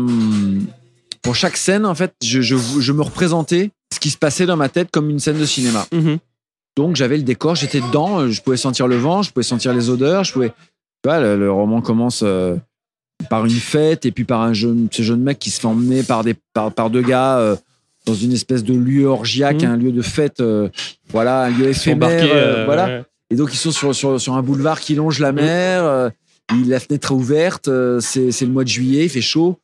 pour chaque scène, en fait, je, je, je me représentais ce qui se passait dans ma tête comme une scène de cinéma. Mhm. Donc j'avais le décor, j'étais dedans, euh, je pouvais sentir le vent, je pouvais sentir les odeurs, je pouvais. Tu vois, le, le roman commence euh, par une fête et puis par un jeune, ce jeune mec qui se fait emmener par des par, par deux gars euh, dans une espèce de lieu orgiaque, Mhm. un lieu de fête, euh, voilà, un lieu éphémère, euh, euh, voilà. ouais. Et donc, ils sont sur, sur, sur un boulevard qui longe la mer. euh, il- la fenêtre est ouverte. euh, c'est c'est le mois de juillet, il fait chaud.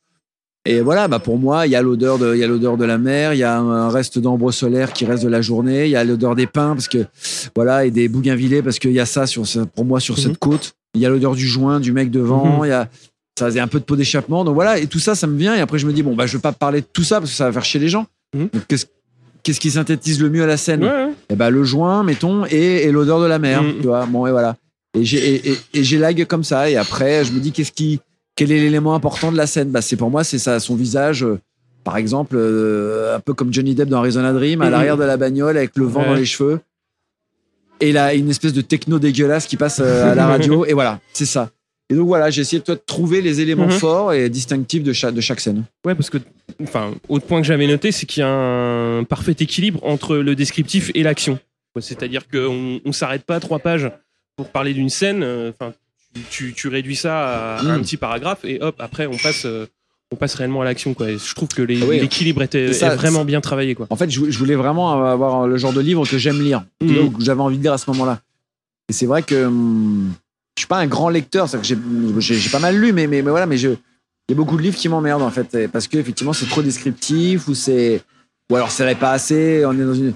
Et voilà, bah pour moi, il y a l'odeur de, il y a l'odeur de la mer, il y a un reste d'ambre solaire qui reste de la journée, il y a l'odeur des pins parce que voilà et des bougainvillés parce qu'il y a ça sur pour moi sur Mhm. cette côte. Il y a l'odeur du joint du mec devant, Mhm. il y a ça faisait un peu de pot d'échappement. Donc voilà, et tout ça, ça me vient. Et après, je me dis bon bah je veux pas parler de tout ça parce que ça va faire chier les gens. Mhm. Donc, Qu'est-ce qu'est-ce qui synthétise le mieux à la scène? Ouais, ouais. Eh ben, le joint, mettons, et, et l'odeur de la mer. Mm. Tu vois, bon, et voilà. Et j'ai et, et- et j'élague comme ça. Et après, je me dis, qu'est-ce qui, quel est l'élément important de la scène? Bah, C'est pour moi, c'est ça, son visage. euh, par exemple, euh, un peu comme Johnny Depp dans Arizona Dream, à Mm. l'arrière de la bagnole avec le vent Ouais. dans les cheveux. Et là, une espèce de techno dégueulasse qui passe euh, à la radio. <laughs> et voilà, c'est ça. Et donc voilà, j'ai essayé de toi, de trouver les éléments Mhm. forts et distinctifs de chaque, de chaque scène. Ouais, parce que, enfin, autre point que j'avais noté, c'est qu'il y a un parfait équilibre entre le descriptif et l'action. C'est-à-dire qu'on on s'arrête pas à trois pages pour parler d'une scène. euh, Enfin, tu, tu- réduis ça à Mm. un petit paragraphe et hop, après on passe, euh, on passe réellement à l'action. Quoi. Et je trouve que Ah oui. l'équilibre était C'est ça, est vraiment bien travaillé. Quoi. En fait, je, je voulais vraiment avoir le genre de livre que j'aime lire, donc que j'avais envie de lire à ce moment-là. Et c'est vrai que hum, je suis pas un grand lecteur, c'est que j'ai- pas mal lu, mais, mais, mais voilà, mais je, il y a beaucoup de livres qui m'emmerdent en fait, parce que effectivement c'est trop descriptif ou c'est, ou alors ça n'est pas assez. On est dans une.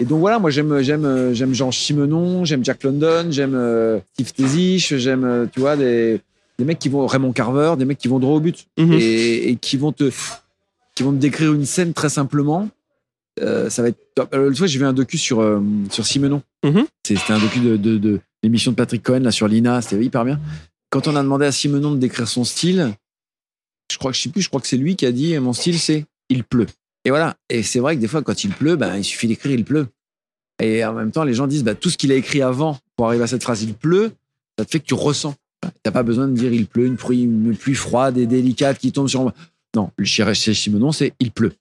Et donc voilà, moi j'aime j'aime j'aime Jean Simenon, j'aime Jack London, j'aime euh, Steve Tezich, j'aime euh, tu vois des des mecs qui vont Raymond Carver, des mecs qui vont droit au but Mhm. et, et qui vont te qui vont te décrire une scène très simplement. Euh, ça va être. Euh, L'autre fois, j'ai vu un docu sur, euh, sur Simenon. C'est- C'était un docu de, de, de l'émission de Patrick Cohen là, sur l'INA. C'était hyper bien. Quand on a demandé à Simenon de décrire son style, je crois que je sais plus, je crois que c'est lui qui a dit mon style, c'est il pleut. Et voilà. Et c'est vrai que des fois, quand il pleut, ben, il suffit d'écrire il pleut. Et en même temps, les gens disent bah, tout ce qu'il a écrit avant pour arriver à cette phrase il pleut, ça te fait que tu ressens. T'as pas besoin de dire il pleut, une pluie, une pluie froide et délicate qui tombe sur. Non, le chez chez Simenon, c'est il pleut.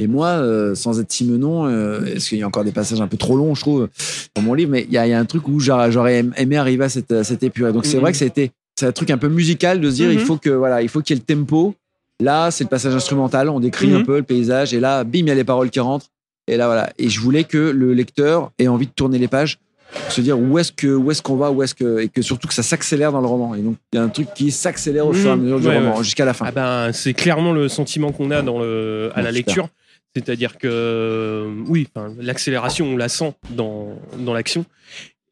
Et moi, euh, sans être Simenon, euh, est-ce qu'il y a encore des passages un peu trop longs, je trouve, dans mon livre, mais il y, a il y a un truc où j'aurais j'aurais aim- aimé arriver à cette, à cette épurée. Donc c'est Mhm. vrai que c'était c'est un truc un peu musical de se dire il faut que voilà, il faut qu'il y ait le tempo. Là, c'est le passage instrumental, on décrit un peu le paysage, et là, bim, il y a les paroles qui rentrent. Et là, voilà. Et je voulais que le lecteur ait envie de tourner les pages, pour se dire où est-ce que où est-ce qu'on va, où est-ce que et que surtout que ça s'accélère dans le roman. Et donc il y a un truc qui s'accélère au fur et à mesure du Ouais, roman ouais. jusqu'à la fin. Ah ben, c'est clairement le sentiment qu'on a dans le, à la lecture. C'est-à-dire que, euh, oui, enfin, l'accélération, on la sent dans, dans l'action.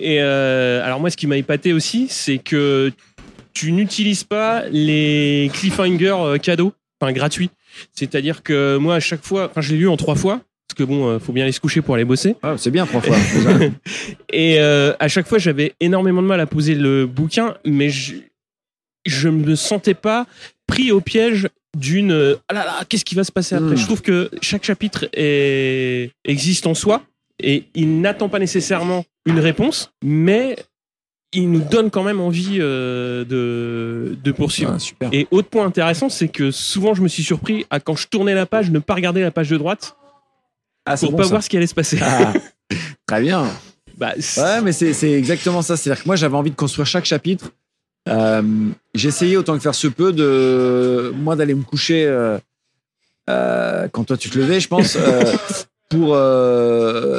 Et euh, alors, moi, ce qui m'a épaté aussi, c'est que tu n'utilises pas les cliffhangers euh, cadeaux, enfin gratuits. C'est-à-dire que moi, à chaque fois, enfin, je l'ai lu en trois fois, parce que bon, faut bien aller se coucher pour aller bosser. Ah, c'est bien trois fois. <laughs> Et euh, à chaque fois, j'avais énormément de mal à poser le bouquin, mais je- je me sentais pas pris au piège d'une euh, ah là là qu'est-ce qui va se passer après Mm. je trouve que chaque chapitre est, existe en soi et il n'attend pas nécessairement une réponse mais il nous donne quand même envie euh, de, de poursuivre Ah, super. et autre point intéressant c'est que souvent je me suis surpris à quand je tournais la page ne pas regarder la page de droite Ah, pour bon, pas ça. voir ce qui allait se passer Ah, <laughs> très bien. Bah, Ouais, mais c'est c'est exactement ça. C'est-à-dire que moi, j'avais envie de construire chaque chapitre. Euh, J'essayais autant que faire se peut de moi d'aller me coucher euh, euh, quand toi tu te levais, je pense, euh, pour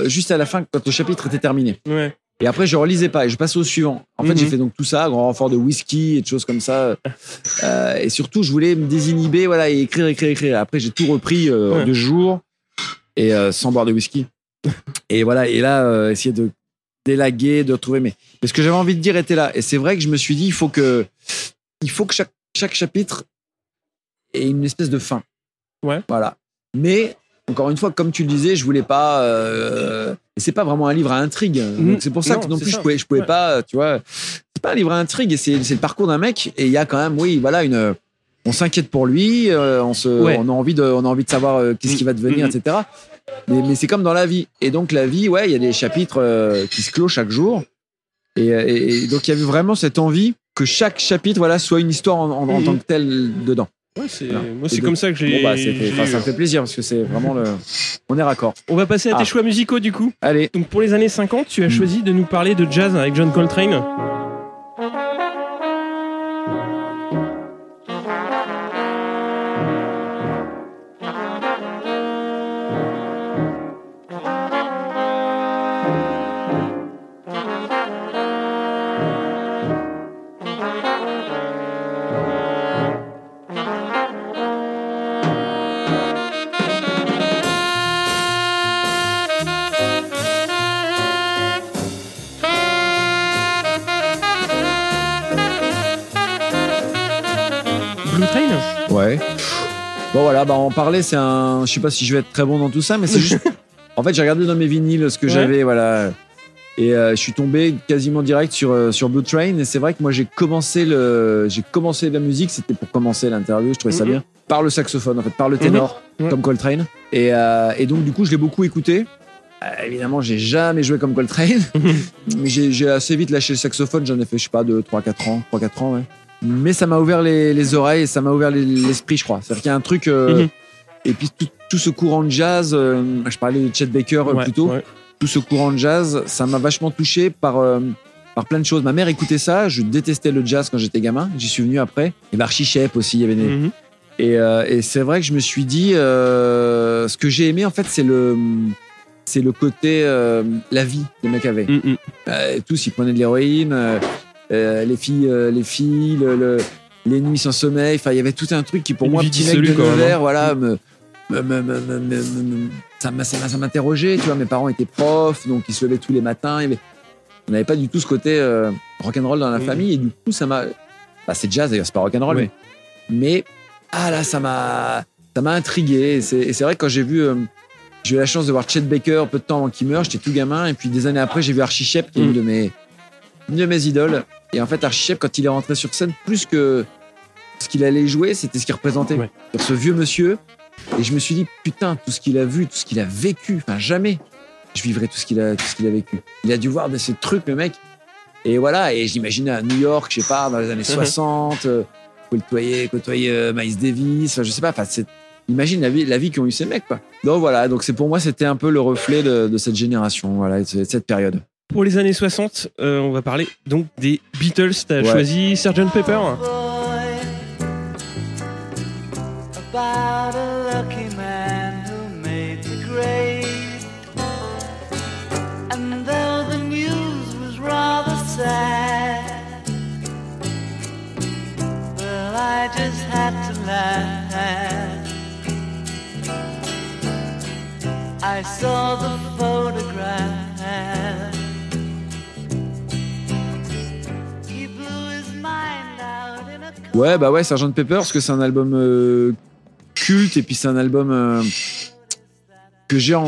juste à la fin quand le chapitre était terminé. ouais. Et après, je relisais pas et je passais au suivant. En fait, Mhm. j'ai fait donc tout ça, grand renfort de whisky et de choses comme ça. Et surtout, je voulais me désinhiber, voilà, et écrire, écrire, écrire. Après, j'ai tout repris euh, en Ouais. deux jours et sans boire de whisky. et voilà, et là, euh, essayer de d'élaguer, de retrouver. Mais, mais ce que j'avais envie de dire était là. Et c'est vrai que je me suis dit, il faut que, il faut que chaque, chaque chapitre ait une espèce de fin. Ouais. Voilà. Mais encore une fois, comme tu le disais, je voulais pas. Euh, c'est pas vraiment un livre à intrigue. Donc c'est pour ça Non, que non plus ça. je pouvais, je pouvais Ouais. pas, tu vois. C'est pas un livre à intrigue. C'est c'est le parcours d'un mec. Et il y a quand même, oui, voilà, une. On s'inquiète pour lui. euh, on se, Ouais. on a envie de, on a envie de savoir euh, qu'est-ce qui va devenir, Mhm. etc. Mais, mais c'est comme dans la vie. Et donc la vie, ouais, il y a des chapitres euh, qui se clôt chaque jour. Et, et- et donc il y avait vraiment cette envie que chaque chapitre, voilà, soit une histoire en, en- en Mhm. tant que telle dedans. Ouais, Voilà. moi, c'est comme ça que j'ai. Bon bah, enfin, ça me fait plaisir parce que c'est vraiment le. On est raccord. On va passer à tes Ah. choix musicaux du coup. Allez. Donc pour les années 50, tu as Mm. choisi de nous parler de jazz avec John Coltrane. Bon voilà, bah en parler, c'est un. Je sais pas si je vais être très bon dans tout ça, mais c'est juste. <laughs> en fait, j'ai regardé dans mes vinyles ce que Ouais. j'avais, voilà. Et euh, je suis tombé quasiment direct sur, euh, sur Blue Train. Et c'est vrai que moi, j'ai commencé le, j'ai commencé la musique. C'était pour commencer l'interview. Je trouvais ça Mhm. bien. Par le saxophone, en fait, par le ténor, Ouais. comme Coltrane. Et, euh, et donc, du coup, je l'ai beaucoup écouté. Évidemment, j'ai jamais joué comme Coltrane. mais j'ai j'ai assez vite lâché le saxophone. J'en ai fait, je sais pas, 2, 3, 4 ans. 3, 4 ans, ouais. Mais ça m'a ouvert les, les oreilles et ça m'a ouvert les- l'esprit, je crois. C'est-à-dire qu'il y a un truc. euh, Mhm. Et puis, tout, tout ce courant de jazz, euh, je parlais de Chet Baker euh, Ouais, plus tôt ouais. tout ce courant de jazz, ça m'a vachement touché par, euh, par plein de choses. Ma mère écoutait ça, je détestais le jazz quand j'étais gamin, j'y suis venu après. Et Archie Shep aussi, il y avait des... Mhm. Et, et c'est vrai que je me suis dit, euh, ce que j'ai aimé en fait, c'est le, c'est le côté, euh, la vie que le mec avait. Mhm. Euh, tous, ils prenaient de l'héroïne, les filles, euh, les filles, le- le- les nuits sans sommeil. Enfin, il y avait tout un truc qui, pour Une moi, petit mec de Nevers, hein. voilà, me, me- ça m'interrogeait. Tu vois, mes parents étaient profs, donc ils se levaient tous les matins. Il y avait- on n'avait pas du tout ce côté euh, rock'n'roll dans la famille, et du coup, ça m'a. Bah, c'est jazz d'ailleurs, c'est pas rock'n'roll, Oui. mais. Mais ah là, ça m'a, ça m'a intrigué. Et c'est et c'est vrai que quand j'ai vu, euh, j'ai eu la chance de voir Chet Baker peu de temps avant qu'il meure. J'étais tout gamin, et puis des années après, j'ai vu Archie Shep, qui est Mm. une de mes, une de mes idoles. Et en fait, Archie quand il est rentré sur scène, plus que ce qu'il allait jouer, c'était ce qu'il représentait. Ouais. Ce vieux monsieur. Et je me suis dit, putain, tout ce qu'il a vu, tout ce qu'il a vécu, enfin jamais je vivrai tout ce qu'il a, tout ce qu'il a vécu. Il a dû voir de ces trucs, le mec. Et voilà, et j'imaginais à New York, je sais pas, dans les années 60, euh, côtoyer, côtoyer euh, Miles Davis, je sais pas, enfin, c'est- imagine la vie, la vie qu'ont eu ces mecs, quoi. Donc voilà, donc c'est pour moi, c'était un peu le reflet de, de cette génération, voilà, de cette période. Pour les années 60, euh, on va parler donc des Beatles. Tu as Ouais. choisi Sgt Pepper. about a lucky man who made the grade. And though the news was rather sad, well, I just had to laugh. I saw the Ouais, bah ouais, Sgt Pepper, parce que c'est un album euh, culte, et puis c'est un album euh, que j'ai en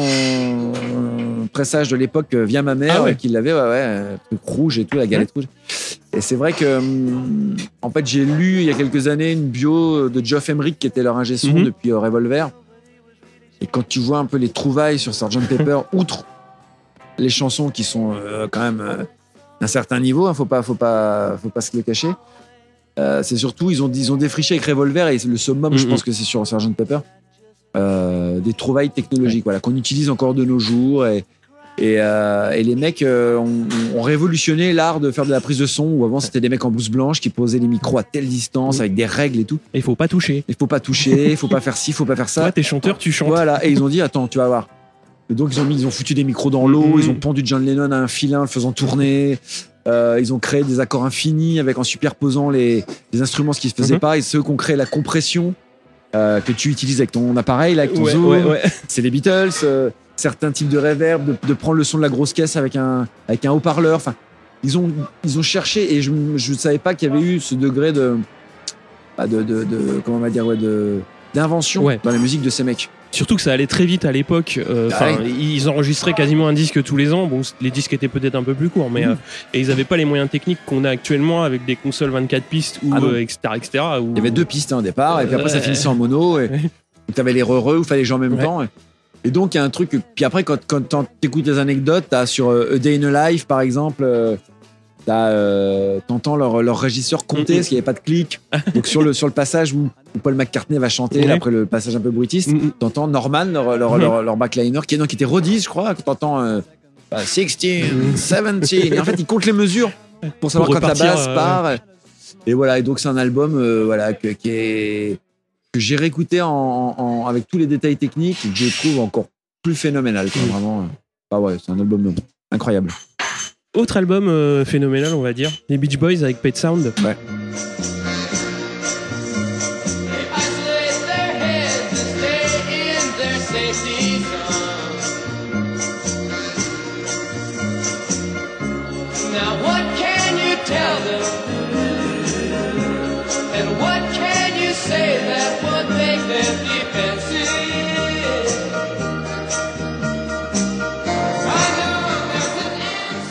pressage de l'époque euh, via ma mère, Ah ouais. qui l'avait, ouais, ouais, truc rouge et tout, la galette rouge. Et c'est vrai que, en fait, j'ai lu il y a quelques années une bio de Geoff Emerick, qui était leur ingé son Mhm. depuis Revolver. Et quand tu vois un peu les trouvailles sur Sgt <laughs> Pepper, outre les chansons qui sont quand même d'un certain niveau, hein, faut pas, faut pas, faut pas se le cacher. Euh, c'est surtout ils ont, ils ont défriché avec Revolver et le summum, je Mhm. pense que c'est sur Sgt Pepper, euh, des trouvailles technologiques, voilà, qu'on utilise encore de nos jours et et, euh, et les mecs ont, ont révolutionné l'art de faire de la prise de son où avant c'était des mecs en blouse blanche qui posaient les micros à telle distance avec des règles et tout. Il faut pas toucher. Il faut pas toucher, il faut pas faire ci, il faut pas faire ça. Toi, t'es chanteur, tu chantes. Voilà, et ils ont dit attends, tu vas voir. Et donc ils ont mis, ils ont foutu des micros dans l'eau, Mhm. ils ont pendu John Lennon à un filin, le faisant tourner. Euh, ils ont créé des accords infinis avec en superposant les, les instruments ce qui se faisait Mhm. pas et ceux qui ont créé la compression euh, que tu utilises avec ton appareil, là, avec ton Ouais, zoom. ouais, ouais. <laughs> C'est les Beatles. euh, certains types de reverb, de, de prendre le son de la grosse caisse avec un avec un haut-parleur. Enfin, ils ont ils ont cherché et je je savais pas qu'il y avait eu ce degré de bah, de, de, de- comment on va dire ouais, de d'invention dans la musique de ces mecs. Surtout que ça allait très vite à l'époque. euh, Ah ils enregistraient quasiment un disque tous les ans. Bon, les disques étaient peut-être un peu plus courts, mais Mhm. euh, et ils avaient pas les moyens techniques qu'on a actuellement avec des consoles 24 pistes ou Ah euh, etc etc. où- Il y avait deux pistes hein, au départ, et puis après ça finissait en mono, et <laughs> tu avais les re-re où il fallait jouer en même Ouais. temps. Et, et donc il y a un truc, puis après quand, quand t'écoutes les anecdotes, t'as sur A Day in a Life par exemple, t'entends leur, leur régisseur compter parce qu'il n'y avait pas de clic. Donc sur le, sur le passage où, où Paul McCartney va chanter, là, après le passage un peu bruitiste, Mm, mm. t'entends Norman, leur, leur, leur, leur backliner, qui, est- non, qui était Rodis, je crois, t'entends euh, bah, 16, 17. Et en fait, il compte les mesures pour savoir Pour quand la basse euh, part. Et voilà, et donc c'est un album euh, voilà, que, qui est, que j'ai réécouté en, en- avec tous les détails techniques et que je trouve encore plus phénoménal. quoi, Mhm. Vraiment, euh, ah ouais, c'est un album euh, incroyable. Autre album euh, phénoménal, on va dire, les Beach Boys avec Pet Sound. Isolate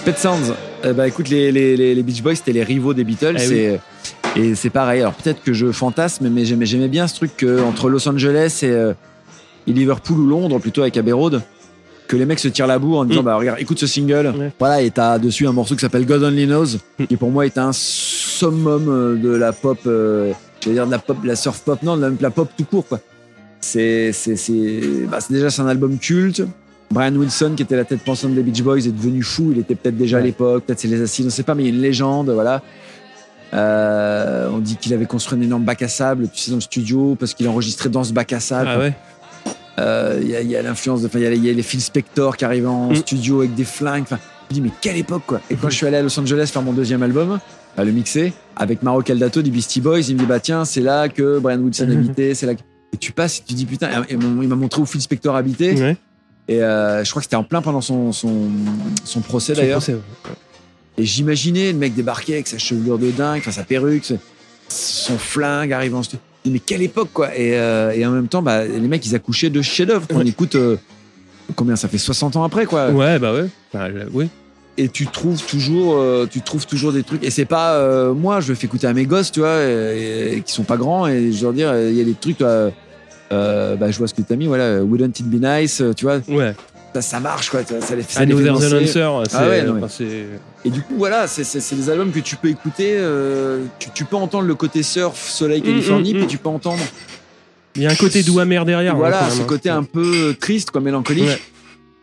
Pet Sounds, ben, écoute, les, les, les, Beach Boys, c'était les rivaux des Beatles. Eh oui. et, et c'est pareil. Alors peut-être que je fantasme, mais j'aimais, j'aimais bien ce truc que, entre Los Angeles et, euh, et Liverpool ou Londres, plutôt avec Abbey Road, que les mecs se tirent la bourre en disant Mm. bah regarde, écoute ce single. Ouais. Voilà, et t'as dessus un morceau qui s'appelle God Only Knows, Mm. qui pour moi est un summum euh, de la pop, euh, je vais dire de la pop, de la surf pop, non, de la, de la pop tout court quoi. C'est, c'est, c'est, bah, c'est déjà c'est un album culte. Brian Wilson, qui était la tête pensante des Beach Boys, est devenu fou. Il était peut-être déjà à l'époque, peut-être c'est les assises, on sait pas, mais il y a une légende, voilà. Euh, on dit qu'il avait construit un énorme bac à sable, tu sais, dans le studio, parce qu'il enregistrait dans ce bac à sable. Ah ouais. Euh, Il y a, il y a l'influence, de- enfin, il y, a les- il y a les Phil Spector qui arrivaient en Mm. studio avec des flingues. Enfin, je me dis, mais quelle époque, quoi. Et quand je suis allé à Los Angeles faire mon deuxième album, bah, le mixer, avec Maro Caldato des Beastie Boys, il me dit, bah tiens, c'est là que Brian Wilson Mhm. habitait, c'est là que... Et tu passes et tu dis, putain, et il m'a- il m'a montré où Phil Spector habitait. Ouais. Et euh, je crois que c'était en plein pendant son, son, son procès d'ailleurs. ouais. Et j'imaginais le mec débarquer avec sa chevelure de dingue, enfin sa perruque, son flingue arrivant Mais quelle époque quoi et, euh, et en même temps, bah, les mecs ils accouchaient de chefs-d'œuvre. Ouais. écoute euh, combien ça fait 60 ans après quoi. Ouais, bah ouais. Oui. Et tu trouves toujours, tu trouves toujours des trucs. Et c'est pas moi, je le fais écouter à mes gosses, tu vois, et- et qui sont pas grands. Et je leur dire, il y a des trucs. toi, euh, bah, je vois ce que tu as mis, voilà, Wouldn't It Be Nice, euh, tu vois, Ouais. ça, ça marche quoi, ça, ça les, fait Another the. Lancer, c'est. Ah ouais, enfin, Et du coup, voilà, c'est- des albums que tu peux écouter. euh, tu, tu peux entendre le côté surf, soleil, Mm, Californie, mm, puis mm. tu peux entendre Il y a un côté doux amer derrière. voilà, hein, même, ce hein. côté un peu triste, quoi, mélancolique. Ouais.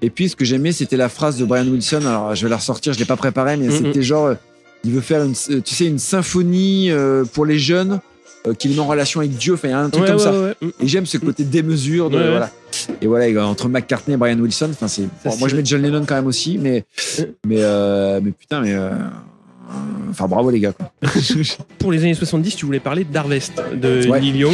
Et puis, ce que j'aimais, c'était la phrase de Brian Wilson. Alors, je vais la ressortir, je l'ai pas préparée, mais c'était genre, il veut faire une, tu sais, une symphonie euh, pour les jeunes euh, qu'il met en relation avec Dieu. Enfin, il y a un truc Ouais, comme ouais, ça. ouais. Et j'aime ce côté démesure. De, voilà. Et voilà, euh, entre McCartney et Brian Wilson, enfin, c'est. bon, moi, je mets John Lennon quand même aussi, mais, mais, euh, mais putain, mais. euh, Enfin, bravo les gars. Quoi. <laughs> Pour les années 70, tu voulais parler d'Harvest de. Neil Young.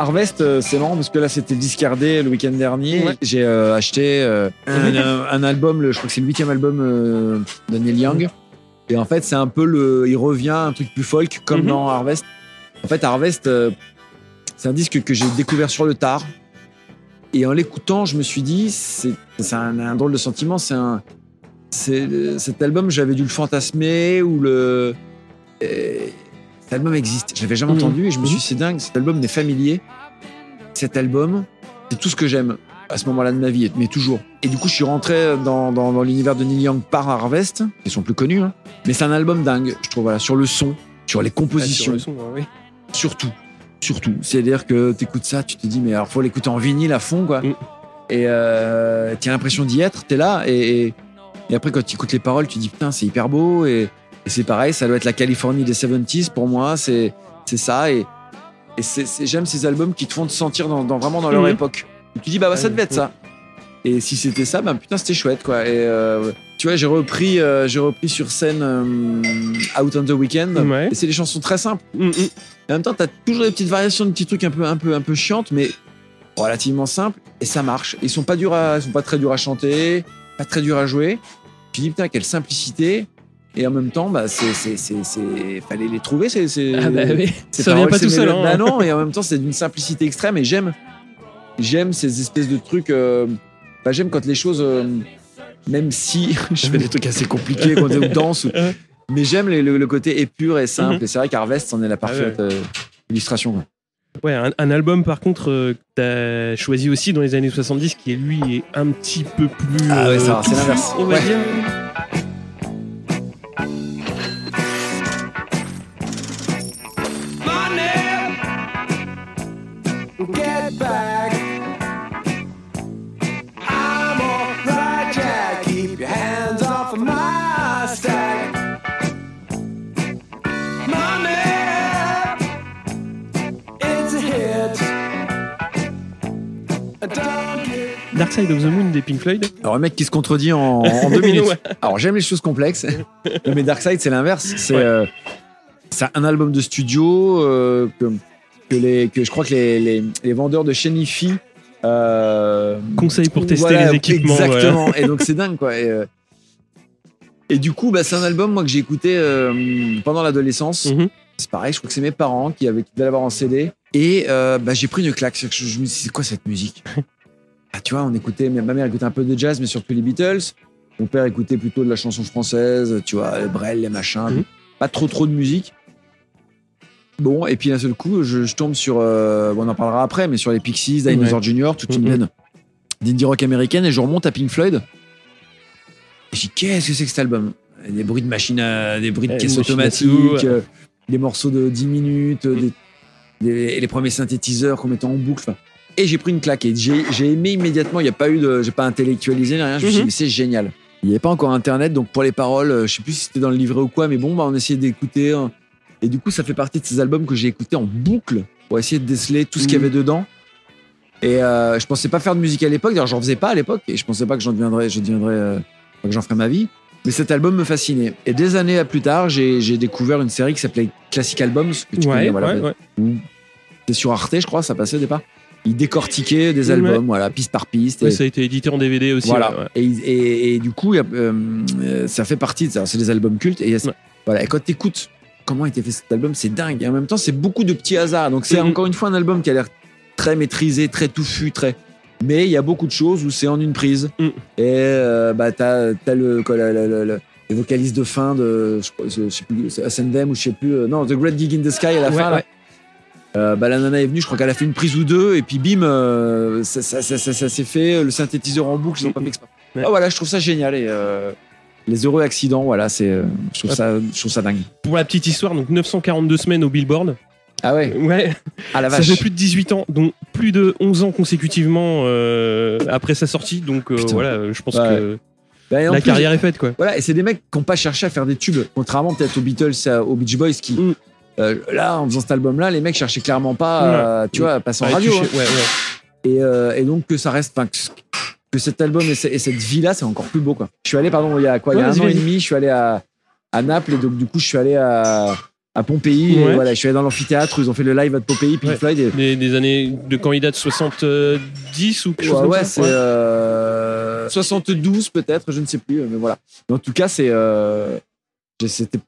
Harvest, euh, c'est marrant parce que là, c'était discardé le week-end dernier. Ouais. J'ai euh, acheté euh, un, un- album, le- je crois que c'est le huitième album euh, de Neil Young. Et en fait, c'est un peu le. Il revient un truc plus folk, comme Mhm. dans Harvest. En fait, Harvest, c'est un disque que j'ai découvert sur le tard. Et en l'écoutant, je me suis dit, c'est un, un drôle de sentiment. C'est un. Cet album, j'avais dû le fantasmer ou le. Cet album existe. Je l'avais jamais Mhm. entendu et je me suis Mhm. dit, c'est dingue, cet album m'est familier. Cet album, c'est tout ce que j'aime à ce moment-là de ma vie, mais toujours. Et du coup, je suis rentré dans, dans- dans l'univers de Neil Young par Harvest, qui sont plus connus. hein. Mais c'est un album dingue, je trouve, voilà, sur le son, sur les Ah, sur compositions, le son, ouais. surtout. Surtout. C'est-à-dire que tu écoutes ça, tu te dis, mais alors faut l'écouter en vinyle à fond, quoi. Mm. Et euh, tu as l'impression d'y être, tu es là. Et, et, et après, quand tu écoutes les paroles, tu dis, putain, c'est hyper beau. Et, et c'est pareil, ça doit être la Californie des 70s pour moi, c'est ça. Et, j'aime ces albums qui te font te sentir dans, dans- vraiment dans leur Mhm. époque. Et tu dis, bah, bah, ça devait être ça. Et si c'était ça, bah putain, c'était chouette, quoi. Et euh, tu vois, j'ai repris, euh, j'ai repris sur scène euh, Out on the Weekend. Ouais. Et c'est des chansons très simples. Mm. Et en même temps, t'as toujours des petites variations, des petits trucs un peu, un peu, un peu chiantes, mais relativement simples. Et ça marche. Ils sont pas durs à, ils sont pas très durs à chanter, pas très durs à jouer. Tu dis putain, quelle simplicité. Et en même temps, bah, c'est, c'est, c'est, c'est- fallait les trouver. C'est, c'est, Ah bah oui, ça vient pas tout seul. hein. Bah non, et en même temps, c'est d'une simplicité extrême. Et j'aime, j'aime ces espèces de trucs. euh, bah, j'aime quand les choses, euh, même si <laughs> je fais des trucs assez compliqués, quand on danse, ou- mais j'aime les- le, le côté épure et simple. Mhm. Et c'est vrai qu'Harvest, c'en est la parfaite Ah ouais. euh, illustration. quoi. Ouais, un, un album par contre euh, que t'as choisi aussi dans les années 70 qui est lui est un petit peu plus Ah ouais, ça va, c'est l'inverse. on va Ouais. dire. Dark Side of the Moon des Pink Floyd. Alors, un mec qui se contredit en, en deux <laughs> minutes. Ouais. Alors, j'aime les choses complexes. Non, <laughs> mais Dark Side, c'est l'inverse. C'est Ouais. euh, un album de studio euh, que, que, les, que je crois que les, les, les vendeurs de chez Nifi. Euh, Conseil pour tester voilà, les équipements. voilà. Exactement. Et donc, c'est dingue, quoi. Et, euh, et du coup, bah, c'est un album moi, que j'ai écouté pendant l'adolescence. Mhm. C'est pareil, je crois que c'est mes parents qui, avaient, qui l'avoir en CD. Et euh, bah, j'ai pris une claque. Je me suis dit, c'est quoi cette musique? Ah, Tu vois, on écoutait, ma mère écoutait un peu de jazz, mais surtout les Beatles. Mon père écoutait plutôt de la chanson française, tu vois, les Brel, les machins. Mhm. Pas trop, trop de musique. Bon, et puis d'un seul coup, je, je tombe sur, euh, bon, on en parlera après, mais sur les Pixies, Dinosaur Jr., toute une veine d'indie rock américaine, et je remonte à Pink Floyd. Et je dis, qu'est-ce que c'est que cet album? Des bruits de machines, à- des bruits de Eh, caisses automatiques, ouais. euh, des morceaux de 10 minutes, euh, des, les premiers synthétiseurs qu'on mettait en boucle. enfin. Et j'ai pris une claque et j'ai j'ai aimé immédiatement. Il n'y a pas eu de, j'ai pas intellectualisé ni rien. Je me suis dit, Mhm. mais c'est génial. Il n'y avait pas encore Internet, donc pour les paroles, euh, je sais plus si c'était dans le livret ou quoi, mais bon, bah, on essayait d'écouter. hein. Et du coup, ça fait partie de ces albums que j'ai écoutés en boucle pour essayer de déceler tout ce qu'il y Mhm. avait dedans. Et euh, je pensais pas faire de musique à l'époque. D'ailleurs, j'en faisais pas à l'époque et je pensais pas que j'en deviendrais, je deviendrais, euh, que j'en ferais ma vie. Mais cet album me fascinait. Et des années plus tard, j'ai découvert une série qui s'appelait Classic Albums. Que tu Ouais, connais, voilà, ouais, ouais. C'était sur Arte, je crois, ça passait au départ. Ils décortiquaient des Ouais. albums, voilà, piste par piste. Ouais, et- ça a été édité en DVD aussi. voilà. ouais. Et, et- et du coup, il a, euh, ça fait partie de ça. C'est des albums cultes. Et, il a- voilà. et quand tu écoutes comment a été fait cet album, c'est dingue. Et en même temps, c'est beaucoup de petits hasards. Donc, c'est Mhm. encore une fois un album qui a l'air très maîtrisé, très touffu, très. Mais il y a beaucoup de choses où c'est en une prise. Mhm. Et euh, bah, t'as as le, quoi, la- la- la- la- les vocalistes de fin de. Je, sais plus, Ascendem ou je sais plus. euh, non, The Great Gig in the Sky à la fin. là. Euh, bah, la nana est venue, je crois qu'elle a fait une prise ou deux, et puis bim, euh, ça, ça- ça- ça- ça s'est fait. Le synthétiseur en boucle, ils ont pas fait exprès. Ouais. Ah, voilà, je trouve ça génial. Et, euh, les heureux accidents, voilà, c'est, je, trouve ça, je trouve ça dingue. Pour la petite histoire, donc 942 semaines au Billboard. Ah ouais, Ouais, ah la ça vache. fait plus de 18 ans, donc plus de 11 ans consécutivement après sa sortie. Donc voilà, je pense Ouais. que Bah, la plus, carrière est faite quoi. Voilà, et c'est des mecs qui n'ont pas cherché à faire des tubes, contrairement peut-être aux Beatles, à- aux Beach Boys, qui, Mm. Euh, là, en faisant cet album-là, les mecs cherchaient clairement pas, à, tu vois, à passer en Ouais, radio. hein. sais- ouais, ouais. Et, euh, et donc que ça reste, que, que cet album et, ce- et cette vie-là, c'est encore plus beau, quoi. Je suis allé, pardon, il y a quoi, il y a un an et demi, je suis allé à, à Naples, et donc du coup, je suis allé à, à Pompéi. et voilà, je suis allé dans l'amphithéâtre, ils ont fait le live à Pompéi, Pink Ouais. Floyd. Et, Des, des années de candidats de 70 ou quelque chose ouais, comme ouais, c'est euh, 72 peut-être, je ne sais plus, mais voilà. Mais en tout cas, c'est, euh, c'était,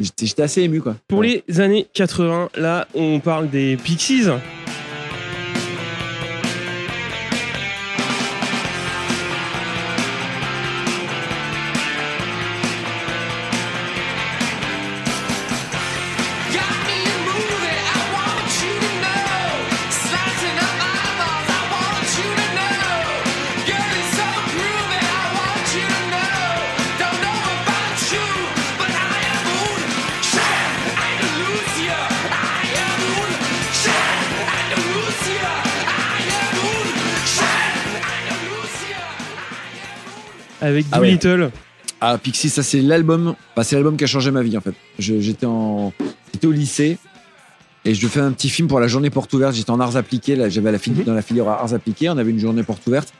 j'étais, assez ému quoi. Pour les années 80, là, on parle des Pixies. Avec Ah ouais. Doolittle. Ah, Pixie, ça c'est l'album, bah, c'est l'album qui a changé ma vie en fait. J'étais en, j'étais au lycée et je fais un petit film pour la journée porte ouverte. J'étais en arts appliqués, là, j'avais la Mhm. dans la filière arts appliqués. On avait une journée porte ouverte.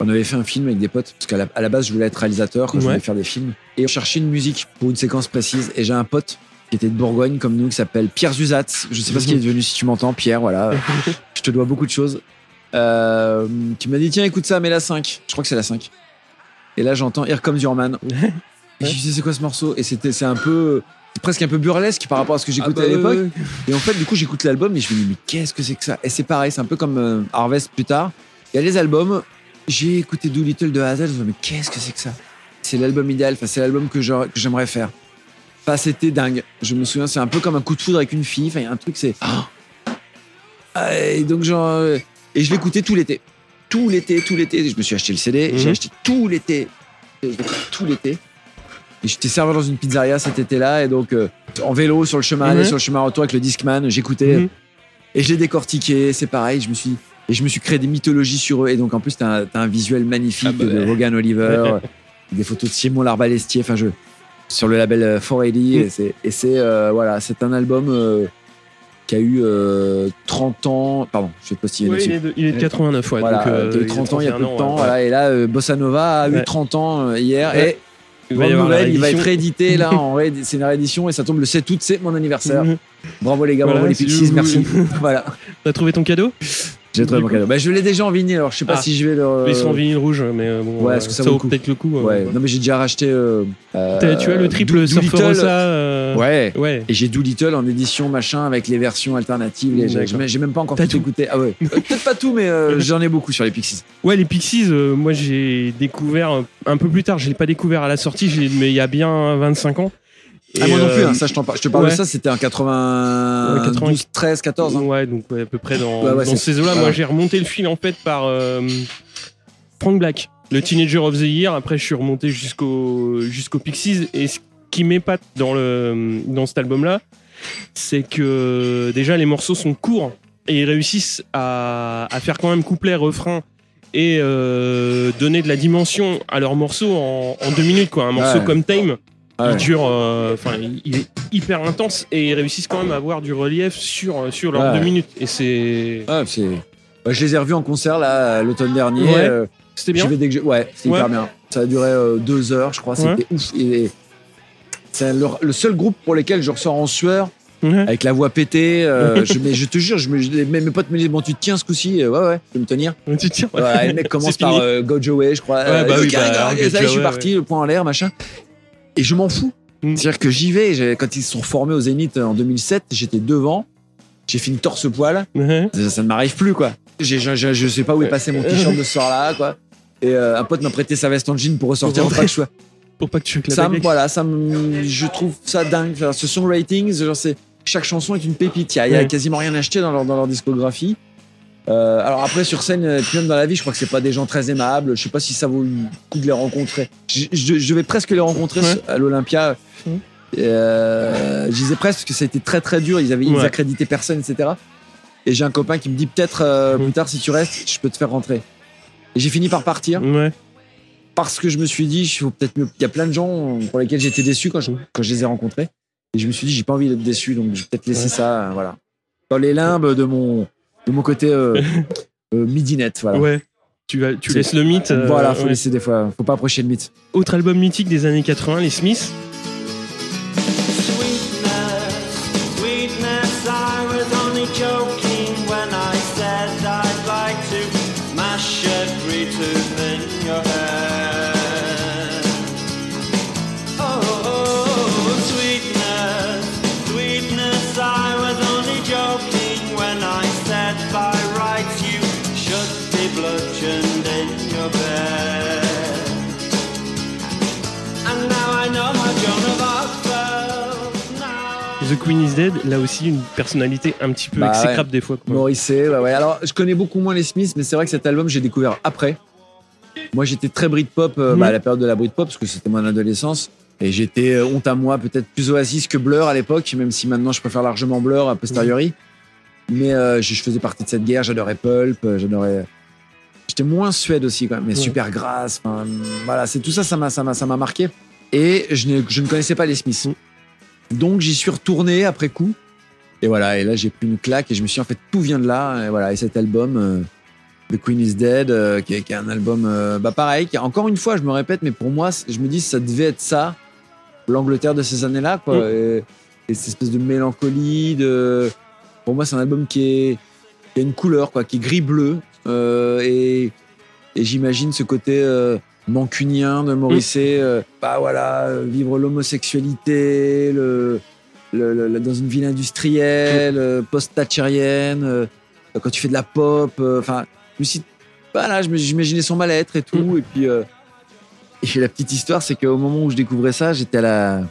On avait fait un film avec des potes parce qu'à la, base je voulais être réalisateur quand je voulais faire des films et on cherchait une musique pour une séquence précise et j'ai un pote qui était de Bourgogne comme nous qui s'appelle Pierre Zuzatz. Je sais pas ce qu'il est devenu si tu m'entends, Pierre. Voilà, <laughs> je te dois beaucoup de choses. Euh, tu m'as dit tiens écoute ça, mets la 5 Je crois que c'est la 5 Et là j'entends Here Comes Your Man. Et je me disais, c'est quoi ce morceau? Et c'était, c'est un peu, presque un peu burlesque par rapport à ce que j'écoutais Ah à bah, l'époque. Et en fait, du coup, j'écoute l'album et je me dis, mais qu'est-ce que c'est que ça? Et c'est pareil, c'est un peu comme euh, Harvest plus tard. Il y a les albums. J'ai écouté Doolittle de A à Z. Je me dis, mais qu'est-ce que c'est que ça? C'est l'album idéal. Enfin, c'est l'album que, j'aurais- que j'aimerais faire. Enfin, c'était dingue. Je me souviens, c'est un peu comme un coup de foudre avec une fille. Enfin, il y a un truc, c'est. Ah, Et donc, genre. euh, Et je l'écoutais tout l'été. Tout l'été, tout l'été. Je me suis acheté le CD. J'ai Mhm. acheté tout l'été. Tout l'été. Et j'étais serveur dans une pizzeria cet été-là. Et donc, euh, en vélo, sur le chemin aller, Mhm. sur le chemin retour avec le Discman, j'écoutais. Mhm. Et j'ai décortiqué. C'est pareil. Je me suis. Et je me suis créé des mythologies sur eux. Et donc, en plus, t'as un, un visuel magnifique Ah bah de ouais. Vaughan Oliver, <laughs> des photos de Simon Larbalestier. Enfin, je. Sur le label euh, 480. Mhm. Et c'est, et c'est, euh, voilà, c'est un album euh, qui a eu euh, 30 ans. Pardon, je vais postiller Ouais, dessus. il, est de, il est de 89, ouais. Voilà, donc, euh, il y a eu il 30 ans, il y a peu de 31 temps. ouais. voilà, et là, euh, Bossa Nova a eu Ouais. 30 ans euh, hier. Et Il va nouvelle, il être réédité là. <laughs> en c'est une réédition et ça tombe le 7 août, c'est mon anniversaire. Mhm. Bravo les gars, Voilà, bravo les si Pixies, merci. <laughs> voilà, T'as trouvé ton cadeau? J'ai trouvé mon cadeau. Bah, je l'ai déjà en vinyle, alors je sais pas Ah. si je vais le. Ils sont en vinyle rouge, mais euh, bon, Ouais, euh, est-ce que ça ça vaut peut-être le coup. euh, Ouais, non mais j'ai déjà racheté. euh, euh, tu as le triple Surfer. Rosa. euh, Ouais. Ouais. Et j'ai Doolittle en édition machin avec les versions alternatives. les-. J'ai même pas encore tout tout. écouté. Ah ouais. <laughs> Peut-être pas tout, mais euh, <laughs> j'en ai beaucoup sur les Pixies. Ouais, les Pixies, euh, moi j'ai découvert un peu plus tard. Je l'ai pas découvert à la sortie, mais il y a bien 25 ans. Ah, moi non plus, euh, hein, ça je, t'en parle. je te parle ouais. de ça, c'était en 92, Ouais, 80. 13, 14. hein. Ouais, donc ouais, à peu près dans, ouais, dans ces eaux-là. Moi j'ai remonté le fil en fait par euh, Frank Black, le Teenager of the Year. Après, je suis remonté jusqu'au jusqu'au Pixies. Et ce qui m'épate dans, le, dans cet album-là, c'est que déjà les morceaux sont courts et ils réussissent à, à faire quand même couplet, refrain et euh, donner de la dimension à leurs morceaux en, en deux minutes. Quoi. Un morceau Ouais. comme Time, Ah ouais. il dure, euh, enfin, il- il est hyper intense et ils réussissent quand même à avoir du relief sur, sur leurs Ouais. deux minutes. Et c'est. Ah, c'est- Ouais, je les ai revus en concert là l'automne dernier. Ouais. Euh, C'était bien. vais dès que je- Ouais, c'est Ouais. hyper bien. Ça a duré euh, deux heures, je crois. C'était ouf. Et c'est le, le seul groupe pour lequel je ressors en sueur, avec la voix pétée. euh, je, mais je te jure, je me, je- mes, mes potes me disent Bon, tu te tiens ce coup-ci? Euh, Ouais, ouais, je vais me tenir. Tu tiens. Ouais, le mec <laughs> commence par euh, Go Joey, je crois. Euh, bah oui, bah, ça je suis parti, le point en l'air, machin. Et je m'en fous. Mm. C'est-à-dire que j'y vais. Quand ils se sont reformés au Zénith en 2007, j'étais devant. J'ai fini torse-poil. Ouais. Ça, ça ne m'arrive plus, quoi. J'ai- Je, je, je sais pas où est passé mon t-shirt de ce soir-là, quoi. Et euh, un pote m'a prêté sa veste en jean pour ressortir. Je sois. Pour pas que tu Ça, me- voilà, ça me- je trouve ça dingue. Ce songwriting, genre, c'est chaque chanson est une pépite. Il y a, y quasiment rien acheté dans leur, dans leur discographie. Euh, alors après sur scène, et puis même dans la vie, je crois que c'est pas des gens très aimables. Je sais pas si ça vaut le coup de les rencontrer. Je, je- je vais presque les rencontrer Ouais. à l'Olympia. Euh, je disais presque parce que ça a été très très dur. Ils avaient ils Ouais. accrédité personne, etc. Et j'ai un copain qui me dit peut-être euh, Mhm. plus tard si tu restes, je peux te faire rentrer. Et j'ai fini par partir Ouais. parce que je me suis dit, il faut peut-être mieux. Il y a plein de gens pour lesquels j'étais déçu quand je, quand je les ai rencontrés. Et je me suis dit, j'ai pas envie d'être déçu, donc je vais peut-être laisser ça, voilà, dans les limbes de mon, de mon côté euh, <laughs> euh, midinette, voilà. Ouais. Tu, vas, tu laisses le mythe. euh, voilà, faut ouais. laisser des fois, faut pas approcher le mythe. Autre album mythique des années 80, les Smiths. The Queen is Dead, là aussi une personnalité un petit peu Bah exécrable des fois. quoi. Morrissey, ouais, ouais. Alors, je connais beaucoup moins les Smiths, mais c'est vrai que cet album, j'ai découvert après. Moi, j'étais très Britpop euh, Mhm. bah, à la période de la Britpop, parce que c'était mon adolescence. Et j'étais, euh, honte à moi, peut-être plus Oasis que Blur à l'époque, même si maintenant je préfère largement Blur a posteriori. Mais euh, je, je faisais partie de cette guerre, j'adorais Pulp, euh, j'adorais. J'étais moins Suède aussi, quand même, mais Ouais. super grasse. Voilà, c'est tout ça, ça m'a, marqué. Et je, n'ai- je ne connaissais pas les Smiths. Donc j'y suis retourné après coup. Et voilà, et là j'ai pris une claque et je me suis dit, en fait tout vient de là. Et voilà, et cet album, euh, The Queen is Dead, euh, qui, est, qui est un album, euh, bah pareil, qui, encore une fois, je me répète, mais pour moi, je me dis, ça devait être ça, l'Angleterre de ces années-là, quoi. Mm. Et, et cette espèce de mélancolie, de, pour moi, c'est un album qui est, qui a une couleur, quoi, qui est gris-bleu. euh, et et j'imagine ce côté mancunien de Morrissey, euh, bah voilà, euh, vivre l'homosexualité, le, le- le- le- dans une ville industrielle, euh, post-thatchérienne, euh, quand tu fais de la pop, enfin, je me suis, voilà, je me- j'imaginais son mal-être et tout, et puis, et la petite histoire, c'est qu'au moment où je découvrais ça, j'étais à la, ah,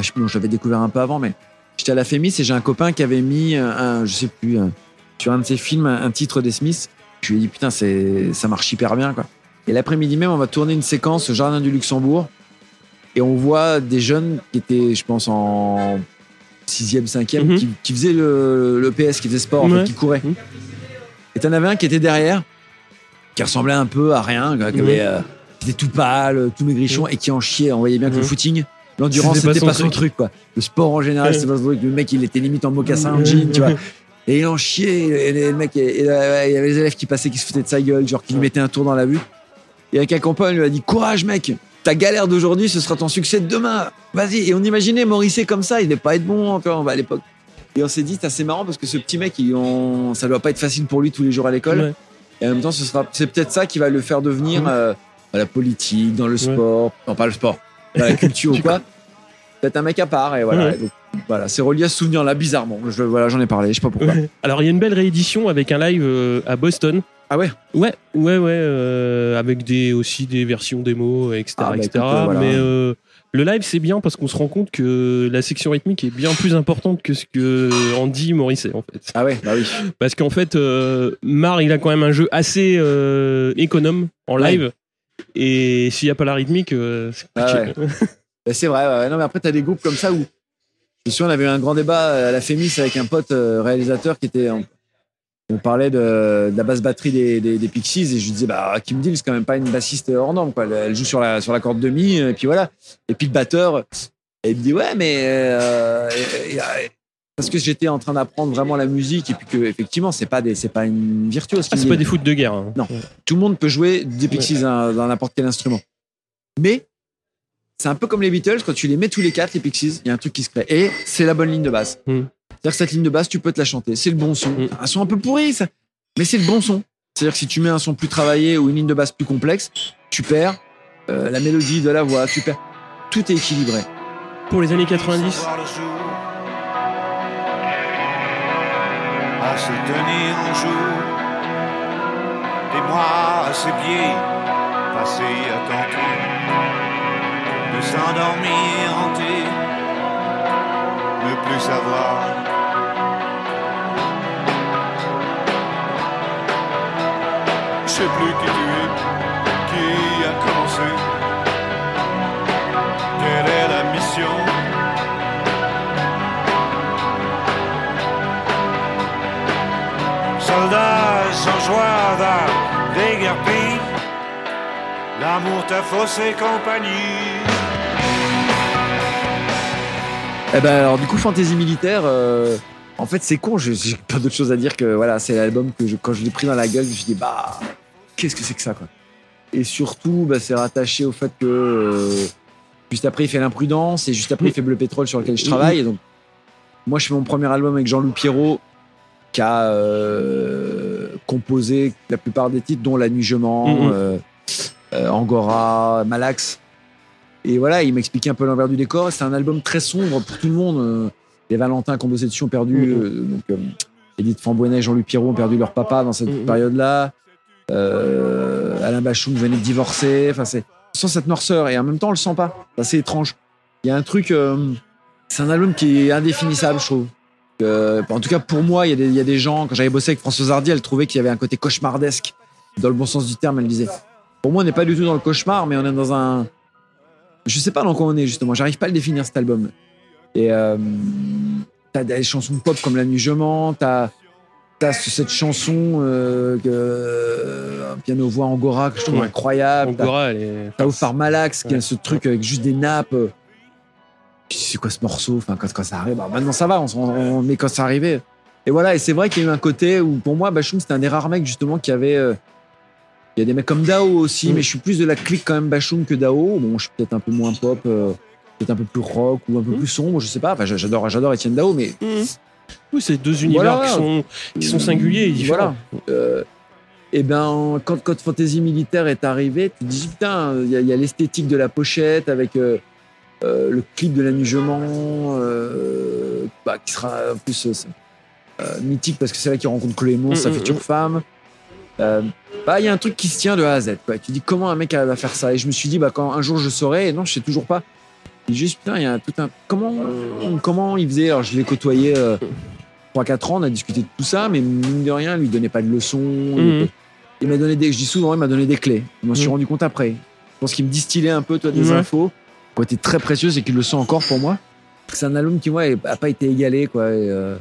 je sais plus, je l'avais découvert un peu avant, mais j'étais à la Fémis et j'ai un copain qui avait mis un- je sais plus, un- sur un de ses films, un, un titre des Smiths. Je lui ai dit, putain, c'est, ça marche hyper bien, quoi. Et l'après-midi même, on va tourner une séquence au Jardin du Luxembourg. Et on voit des jeunes qui étaient, je pense, en sixième, cinquième, Mhm. qui, qui faisaient le, le PS, qui faisaient sport, en fait, Ouais. qui couraient. Mhm. Et t'en avais un qui était derrière, qui ressemblait un peu à rien, qui, Mhm. avait, euh, qui était tout pâle, tout maigrichon, et qui en chiait. On voyait bien que le Mhm. footing, l'endurance, C'était pas son pas son truc. quoi. Le sport en général, c'était pas son truc. Le mec, il était limite en mocassin, en jean, tu vois. <laughs> Et il en chiait, et le mec, il y avait les élèves qui passaient, qui se foutaient de sa gueule, genre qui lui mettaient un tour dans la vue. Et avec un copain, il lui a dit Courage, mec, ta galère d'aujourd'hui, ce sera ton succès de demain. Vas-y. Et on imaginait Morrissey comme ça, il devait pas être bon encore à l'époque. Et on s'est dit, c'est assez marrant parce que ce petit mec, il, on, ça doit pas être facile pour lui tous les jours à l'école. Ouais. Et en même temps, ce sera, c'est peut-être ça qui va le faire devenir euh, dans la politique, dans le sport, non pas le sport, dans la culture <laughs> ou quoi. Peut-être un mec à part. Et voilà. Ouais. Et donc, voilà, c'est relié à ce souvenir-là, bizarrement. Je, voilà, j'en ai parlé, je sais pas pourquoi. Alors il y a une belle réédition avec un live euh, à Boston. Ah ouais Ouais, ouais, ouais, euh, avec des aussi des versions démo, etc., Ah bah etc. écoute, voilà. Mais euh, le live c'est bien parce qu'on se rend compte que la section rythmique est bien plus importante que ce que en dit Morrissey en fait. Ah ouais, bah oui. Parce qu'en fait, euh, Mar il a quand même un jeu assez euh, économe en Ouais. live. Et s'il n'y a pas la rythmique, c'est Ah compliqué. <laughs> Bah, c'est vrai, ouais. non mais après t'as des groupes comme ça où je me souviens on avait eu un grand débat à la Fémis avec un pote réalisateur qui était en- on parlait de, de la basse batterie des, des, des Pixies et je lui disais bah Kim Deal c'est quand même pas une bassiste hors norme quoi elle, joue sur la sur la corde demi et puis voilà et puis le batteur et il me dit ouais mais euh, et- et- parce que j'étais en train d'apprendre vraiment la musique et puis que effectivement c'est pas des c'est pas une virtuose Ah, c'est pas des foot de guerre. hein. Non. tout le monde peut jouer des Pixies hein, dans n'importe quel instrument. Mais c'est un peu comme les Beatles, quand tu les mets tous les quatre, les Pixies, il y a un truc qui se crée. Et c'est la bonne ligne de basse. Mm. C'est-à-dire que cette ligne de basse, tu peux te la chanter. C'est le bon son. Mm. Un son un peu pourri, ça. Mais c'est le bon son. C'est-à-dire que si tu mets un son plus travaillé ou une ligne de basse plus complexe, tu perds euh, la mélodie de la voix, tu perds. Tout est équilibré. Pour les années 90, Voir le jour, à se tenir en jour, des mois à ses pieds, passés à tenter, de s'endormir hanté, ne plus savoir. Je sais plus qui tu es, qui a commencé, quelle est la mission? Soldats sans joie d'art déguerpis, l'amour t'a faussé compagnie. Eh ben alors du coup fantasy militaire, euh, en fait c'est con, je- j'ai pas d'autre chose à dire que voilà c'est l'album que je- quand je l'ai pris dans la gueule, je me suis dit bah qu'est-ce que c'est que ça quoi. Et surtout bah, c'est rattaché au fait que euh, juste après il fait l'imprudence et juste après il fait Bleu Pétrole sur lequel je travaille. Et donc moi je fais mon premier album avec Jean-Loup Pierrot qui a euh, composé la plupart des titres dont La Nuit Je mens, Mhm. euh, euh, Angora, Malax. Et voilà, il m'expliquait un peu l'envers du décor. C'est un album très sombre pour tout le monde. Euh, Les Valentins qui ont bossé dessus ont perdu. Euh, donc, euh, Edith et Jean-Louis Pierrot ont perdu leur papa dans cette Mhm. période-là. Euh, Alain Bachung venait de divorcer. Enfin, c'est sent cette noirceur et en même temps on le sent pas. C'est assez étrange. Il y a un truc, euh, c'est un album qui est indéfinissable, je trouve. Euh, en tout cas pour moi, il y, a des, il y a des gens, quand j'avais bossé avec Françoise Hardy, elle trouvait qu'il y avait un côté cauchemardesque, dans le bon sens du terme, elle disait. Pour moi, on n'est pas du tout dans le cauchemar, mais on est dans un. Je sais pas dans quoi on est justement, j'arrive pas à le définir cet album. Et euh, t'as des chansons pop comme La Nuit Je mens, t'as cette chanson euh, que, un piano-voix Angora que je trouve Ouais. incroyable. Angora, elle est. T'as Ophar Malax qui a ce truc avec juste des nappes. euh. C'est quoi ce morceau Enfin, quand, quand ça arrive, bah, maintenant ça va, on, on- mais quand ça arrivait. Et voilà, et c'est vrai qu'il y a eu un côté où, pour moi, Bachoum, c'était un des rares mecs justement qui avait. euh, Il y a des mecs comme Dao aussi, Mm. mais je suis plus de la clique quand même Bachoum que Dao. Bon, je suis peut-être un peu moins pop, euh, peut-être un peu plus rock ou un peu Mm. plus sombre, je sais pas. Enfin, j'adore, j'adore Étienne Dao, mais Mhm. Oui, c'est deux univers Voilà. qui, sont, qui sont singuliers et différents. Voilà. Euh, et ben, quand Code Fantasy Militaire est arrivé, tu te dis putain, il y a, il y a l'esthétique de la pochette avec euh, euh, le clip de l'annugement, euh, bah, qui sera en plus euh, mythique parce que c'est là qu'il rencontre Clément, Mm, sa mm, future mm. femme. Euh, bah, il y a un truc qui se tient de A à Z. Quoi. Tu dis comment un mec à faire ça? Et je me suis dit, bah, quand un jour je saurai, et non, je sais toujours pas. Et juste, putain, il y a tout un. Comment, comment il faisait? Alors, je l'ai côtoyé euh, 3-4 ans, on a discuté de tout ça, mais mine de rien, il lui donnait pas de leçons. il Mhm. Il m'a donné des. Je dis souvent, il m'a donné des clés. Je m'en suis Mhm. rendu compte après. Je pense qu'il me distillait un peu, toi, des Ouais. infos. Côté très précieux, c'est qu'il le sent encore pour moi. C'est un album qui, ouais, a pas été égalé, quoi. et, euh,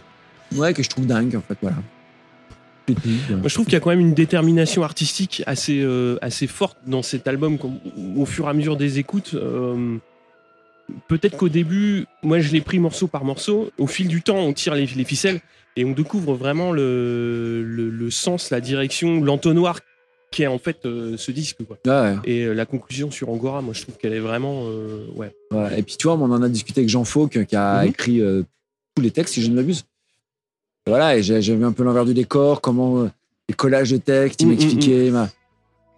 ouais, que je trouve dingue, en fait, voilà. Moi, je trouve qu'il y a quand même une détermination artistique assez, euh, assez forte dans cet album au fur et à mesure des écoutes. euh, Peut-être qu'au début, moi je l'ai pris morceau par morceau. Au fil du temps, on tire les, les ficelles et on découvre vraiment le, le, le sens, la direction, l'entonnoir qu'est en fait euh, ce disque. Quoi. Ouais, Et euh, la conclusion sur Angora, moi je trouve qu'elle est vraiment. euh, ouais. ouais. Et puis, tu vois, on en a discuté avec Jean Fauque, qui a Mhm. écrit tous les textes, si je ne m'abuse. Voilà, et j'ai vu un peu l'envers du décor, comment euh, les collages de textes, il Mhm, m'expliquait. il m'a-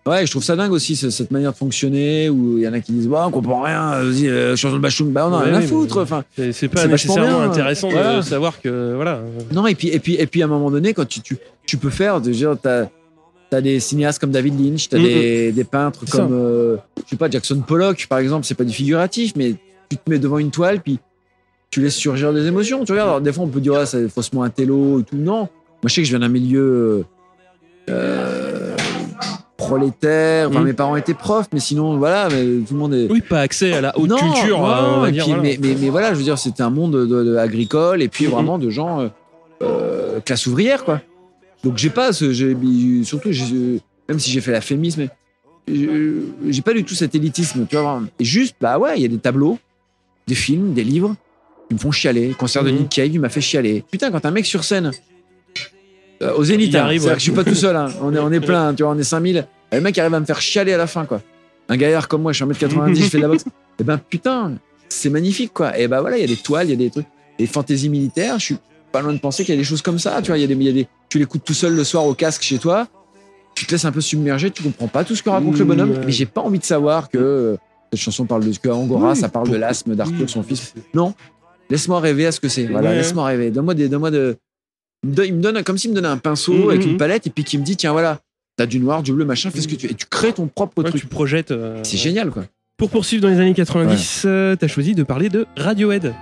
Ouais, je trouve ça dingue aussi, ce- cette manière de fonctionner, où il y en a qui disent, ouais, on comprend rien, vas-y, euh, chanson de Bachoum, bah on a Ouais, rien à foutre. Enfin, C'est pas nécessairement bien, intéressant voilà. de savoir que. Voilà. Non, et puis, et puis, et puis à un moment donné, quand tu, tu, tu peux faire, déjà, t'as as des cinéastes comme David Lynch, t'as Mhm. des, des peintres comme, euh, je sais pas, Jackson Pollock, par exemple, c'est pas du figuratif, mais tu te mets devant une toile, puis tu laisses surgir des émotions. Tu regardes, alors, des fois, on peut dire, ah, c'est faussement un télo et tout. Non. Moi, je sais que je viens d'un milieu euh, prolétaire. Enfin, Mhm. mes parents étaient profs, mais sinon, voilà, mais tout le monde est. Oui, pas accès à la haute Non, culture, non, euh, on va et dire. puis, voilà. mais, mais, mais voilà, je veux dire, c'était un monde de, de- agricole et puis vraiment de gens euh, classe ouvrière, quoi. Donc j'ai pas ce, surtout, même si j'ai fait la féminisme, j'ai j'ai pas du tout cet élitisme, tu vois. Et juste, bah ouais, il y a des tableaux, des films, des livres qui me font chialer. Le concert de Mhm. Nick Cave, il m'a fait chialer. Putain, quand un mec sur scène, euh, au Zénith, hein, arrive, ouais. que je suis pas tout seul, hein. on est, on est plein, hein, tu vois, on est 5000. Et le mec arrive à me faire chialer à la fin, quoi. Un gaillard comme moi, je suis 1m90, je fais de la boxe. <laughs> Et ben putain, c'est magnifique, quoi. Et ben voilà, il y a des toiles, il y a des trucs. Des fantaisies militaires, je suis pas loin de penser qu'il y a des choses comme ça, tu vois. Il y a des, il y a des, tu l'écoutes tout seul le soir au casque chez toi, tu te laisses un peu submerger, tu comprends pas tout ce que raconte le Mmh, bonhomme, ouais. mais j'ai pas envie de savoir que euh, cette chanson parle de que Angora, Oui, ça parle de l'asthme d'Arthur, son fils. Non, laisse-moi rêver à ce que c'est. Voilà, Ouais. laisse-moi rêver. Donne-moi des, donne-moi de, il me donne- il me donne comme s'il me donnait un pinceau Mhm, avec une palette et puis qui me dit tiens voilà, t'as du noir, du bleu, machin, fais ce que tu veux. Et tu crées ton propre Ouais, truc. tu projettes. euh, C'est génial quoi. Pour poursuivre dans les années 90, euh, t'as choisi de parler de Radiohead.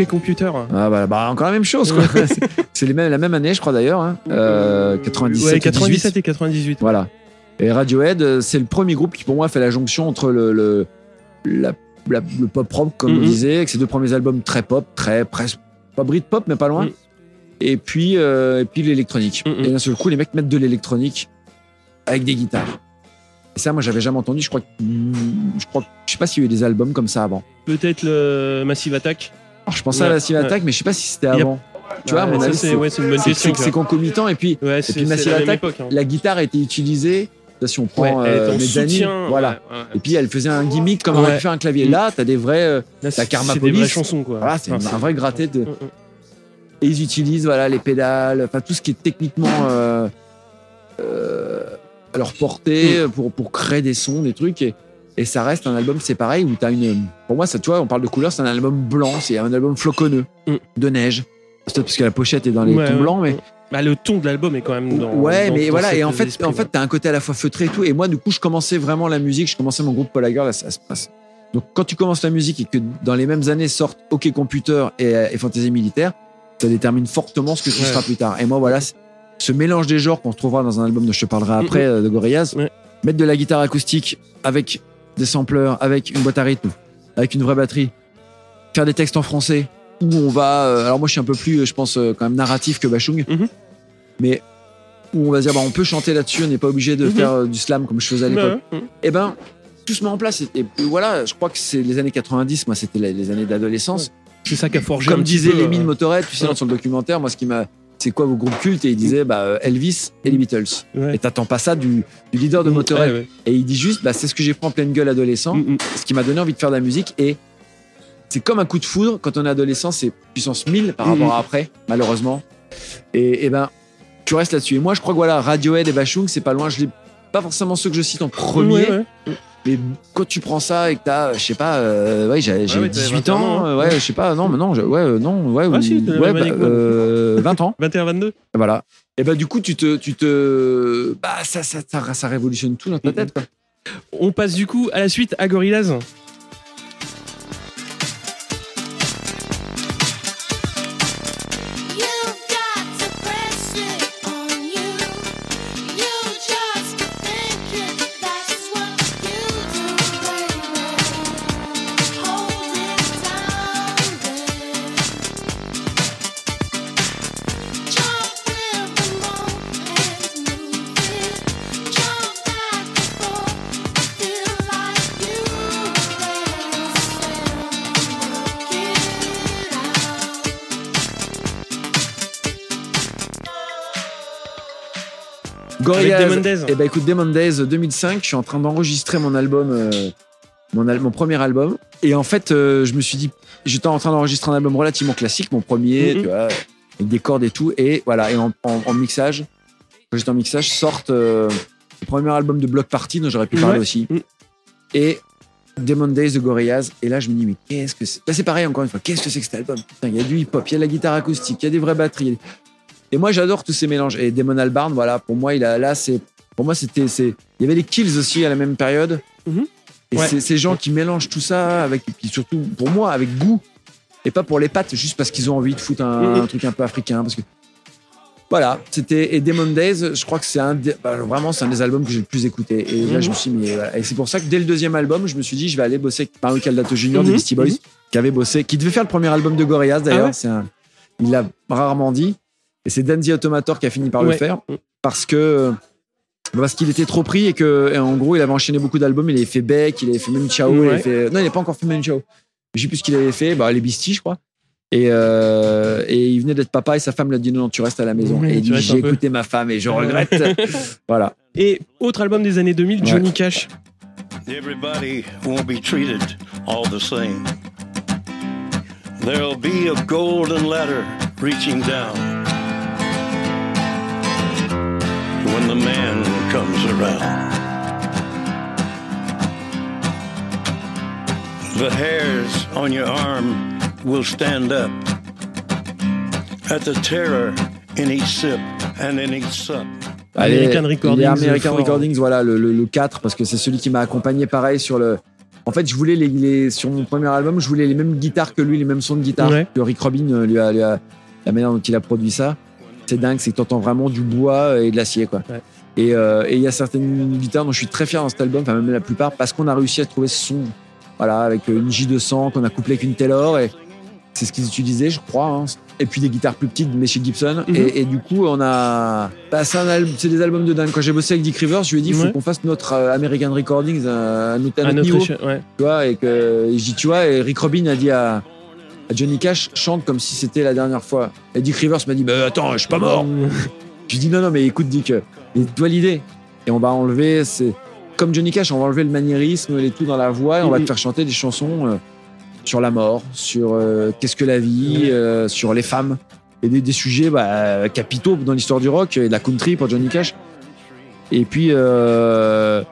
Ok, computer. Ah bah, bah, encore la même chose quoi. <laughs> C'est- c'est les mêmes, la même année je crois d'ailleurs, hein. Euh, 97, Ouais, et 18. 97 et 98. Voilà. Et Radiohead, euh, c'est le premier groupe qui pour moi fait la jonction entre le, le, la- la- le pop rock comme on Mhm. disait, avec ses deux premiers albums très pop, très presque pas Britpop mais pas loin. Mhm. Et puis euh, et puis l'électronique. Mhm. Et d'un seul coup les mecs mettent de l'électronique avec des guitares. Et ça moi j'avais jamais entendu. Je crois que je crois je sais pas s'il y a eu des albums comme ça avant. Peut-être le Massive Attack. Alors, je pensais à la Massive. Attack mais je sais pas si c'était avant. Tu vois, à mon avis, c'est concomitant et puis Massive Attack, hein. la guitare a été utilisée Si on prend Ouais, euh, Mezzanine, voilà. ouais, ouais. Et puis elle faisait un gimmick comme Ouais. aurait faire un clavier. Là, t'as des vrais, euh, c'est Karma c'est des vraies Police. chansons, quoi. voilà, c'est Enfin, un vrai gratté de. Et ils utilisent voilà les pédales, enfin tout ce qui est techniquement euh, euh, à leur portée Mm. pour pour créer des sons, des trucs et, et ça reste un album c'est pareil où t'as une. Pour moi ça tu vois on parle de couleur c'est un album blanc c'est un album floconneux Mm. de neige. C'est parce que la pochette est dans les Ouais, tons blancs mais Bah, le ton de l'album est quand même dans. ouais, dans- mais voilà. Et en fait, esprit, en fait, t'as un côté à la fois feutré et tout. Et moi, du coup, je commençais vraiment la musique. Je commençais mon groupe Paul Haggard, là, ça se passe. Donc, quand tu commences la musique et que dans les mêmes années sortent OK Computer et, et Fantasy Militaire, ça détermine fortement ce que tu Ouais. seras plus tard. Et moi, voilà, ce mélange des genres qu'on retrouvera dans un album dont je te parlerai après, euh, de Gorillaz, Ouais. mettre de la guitare acoustique avec des sampleurs, avec une boîte à rythme, avec une vraie batterie, faire des textes en français où on va. euh, alors moi, je suis un peu plus, je pense, euh, quand même narratif que Bachung, Mhm. mais où on va dire, bah, on peut chanter là-dessus, on n'est pas obligé de Mhm. faire euh, du slam comme je faisais à l'époque. Ouais, ouais. Et ben, tout se met en place. Et, et voilà, je crois que c'est les années 90, moi, c'était les, les années d'adolescence. C'est ça qui a forgé. Comme disait peu, Lémi euh, de Motorhead, tu sais, ouais. dans son documentaire, moi, ce qui m'a. C'est quoi vos groupes cultes Et il disait bah, euh, Elvis et les Beatles. Ouais. Et t'attends pas ça du, du leader de Motorhead. Ouais, ouais. Et il dit juste, bah, c'est ce que j'ai pris en pleine gueule adolescent, Mm, mm. ce qui m'a donné envie de faire de la musique. Et c'est comme un coup de foudre, quand on est adolescent, c'est puissance 1000 par rapport Mhm. à après, malheureusement. Et, et ben, tu restes là-dessus. Et moi, je crois que voilà, Radiohead et Bachung, c'est pas loin. Je l'ai pas forcément ceux que je cite en premier. Mais quand tu prends ça et que t'as, je sais pas, euh, ouais, j'ai ouais, t'avais 18 21 ans, hein. ouais, je sais pas, non, mais non, ouais, euh, non, ouais, Ah, ou- si, ouais, bah, euh, 20 ans. <laughs> 21-22 Voilà. Et bah du coup, tu te, tu te, bah ça, ça, ça, ça révolutionne tout dans ta Mhm. tête. Quoi. On passe du coup à la suite à Gorillaz. Days. Et bah écoute, Demon Days 2005, je suis en train d'enregistrer mon album, euh, mon, al- mon premier album. Et en fait, euh, je me suis dit, j'étais en train d'enregistrer un album relativement classique, mon premier, Mhm. tu vois, avec des cordes et tout. Et voilà, et en, en- en mixage, quand j'étais en mixage, sortent euh, le premier album de Block Party, dont j'aurais pu parler Ouais. aussi. Mhm. Et Demon Days de Gorillaz. Et là, je me dis, mais qu'est-ce que c'est? Là, c'est pareil, encore une fois, qu'est-ce que c'est que cet album? Putain, il y a du hip-hop, il y a de la guitare acoustique, il y a des vraies batteries. Et moi, j'adore tous ces mélanges. Et Damon Albarn, voilà, pour moi, il a, là, c'est, pour moi, c'était, c'est, il y avait les Kills aussi à la même période. Mhm. Et Ouais. c'est ces gens qui mélangent tout ça avec, puis surtout, pour moi, avec goût. Et pas pour les pattes, juste parce qu'ils ont envie de foutre un, Mhm. un truc un peu africain. Parce que, voilà, c'était, et Demon Days, je crois que c'est un, des- bah, vraiment, c'est un des albums que j'ai le plus écouté. Et là, Mhm. je me suis mis, et, voilà. Et c'est pour ça que dès le deuxième album, je me suis dit, je vais aller bosser avec Mario Caldato Jr. des Mhm. Beastie Boys, Mhm. qui avait bossé, qui devait faire le premier album de Gorillaz d'ailleurs. Ah ouais c'est un, il l'a rarement dit. Et c'est Danzy Automator qui a fini par le faire parce que parce qu'il était trop pris et que et en gros il avait enchaîné beaucoup d'albums. Il avait fait Beck, il avait fait même Ciao, il avait fait non il n'avait pas encore fait même Ciao. Je sais plus ce qu'il avait fait, bah les Beastie je crois. Et, euh, et il venait d'être papa et sa femme lui a dit non, non tu restes à la maison. Oui, et il dit j'ai écouté ma femme et je regrette. <laughs> voilà. Et autre album des années 2000, Ouais. Johnny Cash. Everybody won't be treated all the same. There'll be a golden ladder reaching down when the man comes around. The hairs on your arm will stand up at the terror in each sip and in each sup. American Recordings, Les American. Recordings, voilà, le, le, le 4, parce que c'est celui qui m'a accompagné pareil sur le. En fait, je voulais les, les- sur mon premier album, je voulais les mêmes guitares que lui, les mêmes sons de guitare Ouais. que Rick Rubin euh, lui a, lui a- la manière dont il a produit ça. C'est dingue, c'est que t'entends vraiment du bois et de l'acier, quoi. Ouais. Et euh, et il y a certaines guitares dont je suis très fier dans cet album, enfin même la plupart, parce qu'on a réussi à trouver ce son, voilà, avec euh, une J200 qu'on a couplé avec une Taylor et c'est ce qu'ils utilisaient, je crois. hein. Et puis des guitares plus petites, mais chez Gibson. Mhm. et, et du coup, on a. Bah, c'est, un al- c'est des albums de dingue. Quand j'ai bossé avec Dick Rivers, je lui ai dit il faut Ouais. qu'on fasse notre euh, American Recordings euh, à notre, à À notre niveau. ouais. Tu vois, et que et je dis, tu vois, et Rick Rubin a dit à, à Johnny Cash chante comme si c'était la dernière fois. Et Dick Rivers m'a dit bah, attends, je suis pas mort. Je lui dis non, non, mais écoute, Dick, et toi l'idée. et on va enlever, c'est comme Johnny Cash, on va enlever le maniérisme, les tout dans la voix, et on va te faire chanter des chansons euh, sur la mort, sur euh, qu'est-ce que la vie, euh, sur les femmes, et des, des sujets bah, capitaux dans l'histoire du rock et de la country pour Johnny Cash. Et puis, euh,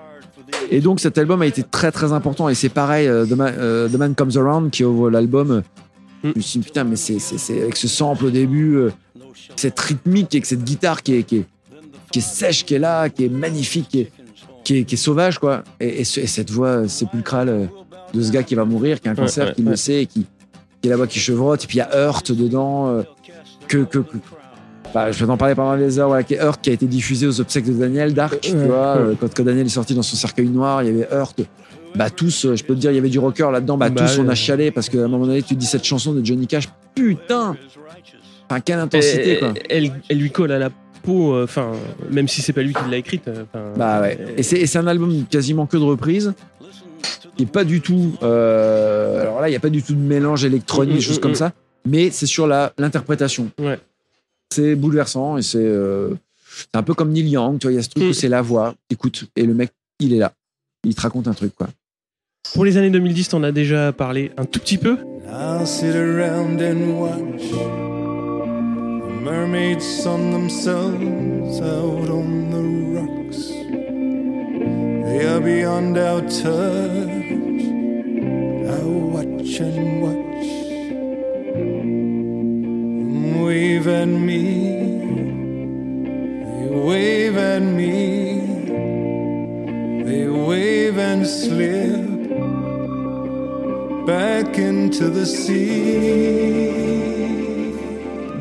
et donc cet album a été très très important, et c'est pareil, euh, The, Man, The Man Comes Around qui ouvre l'album. Mhm. Je me suis dit, putain, mais c'est avec ce sample au début, cette rythmique, avec cette guitare qui est, qui est, qui est sèche, qui est là, qui est magnifique, qui est, qui est, qui est sauvage, quoi. Et, et ce- et cette voix sépulcrale euh, de ce gars qui va mourir, qui a un cancer, ouais, qui ouais. le sait, et qui, qui est la voix qui chevrotte, et puis il y a Hurt dedans, euh, que. que, que- bah, je vais t'en parler pendant les heures, voilà, qui est Hurt qui a été diffusé aux obsèques de Daniel Dark, tu vois, euh, quand, quand Daniel est sorti dans son cercueil noir, il y avait Hurt. Bah tous, euh, je peux te dire, il y avait du rocker là-dedans, bah, Bah, tous on a chialé parce qu'à un moment donné, tu te dis cette chanson de Johnny Cash, putain Enfin, quelle intensité, quoi. Elle, elle lui colle à la peau, euh, enfin, même si c'est pas lui qui l'a écrite. euh, Bah ouais. euh, Et c'est un album quasiment que de reprises. Qui est pas du tout. euh, alors là, il n'y a pas du tout de mélange électronique, Mm, des choses mm, comme mm. ça. Mais c'est sur la- l'interprétation. Ouais. C'est bouleversant et c'est euh, c'est un peu comme Neil Young. Tu vois, il y a ce truc où c'est la voix. Écoute, et le mec, il est là. Il te raconte un truc, quoi. Pour les années 2010, t'en as déjà parlé un tout petit peu? I'll sit around and watch mermaids sun themselves out on the rocks. They are beyond our touch. I'll watch and watch. And wave at me. They wave at me. They wave and slip back into the sea.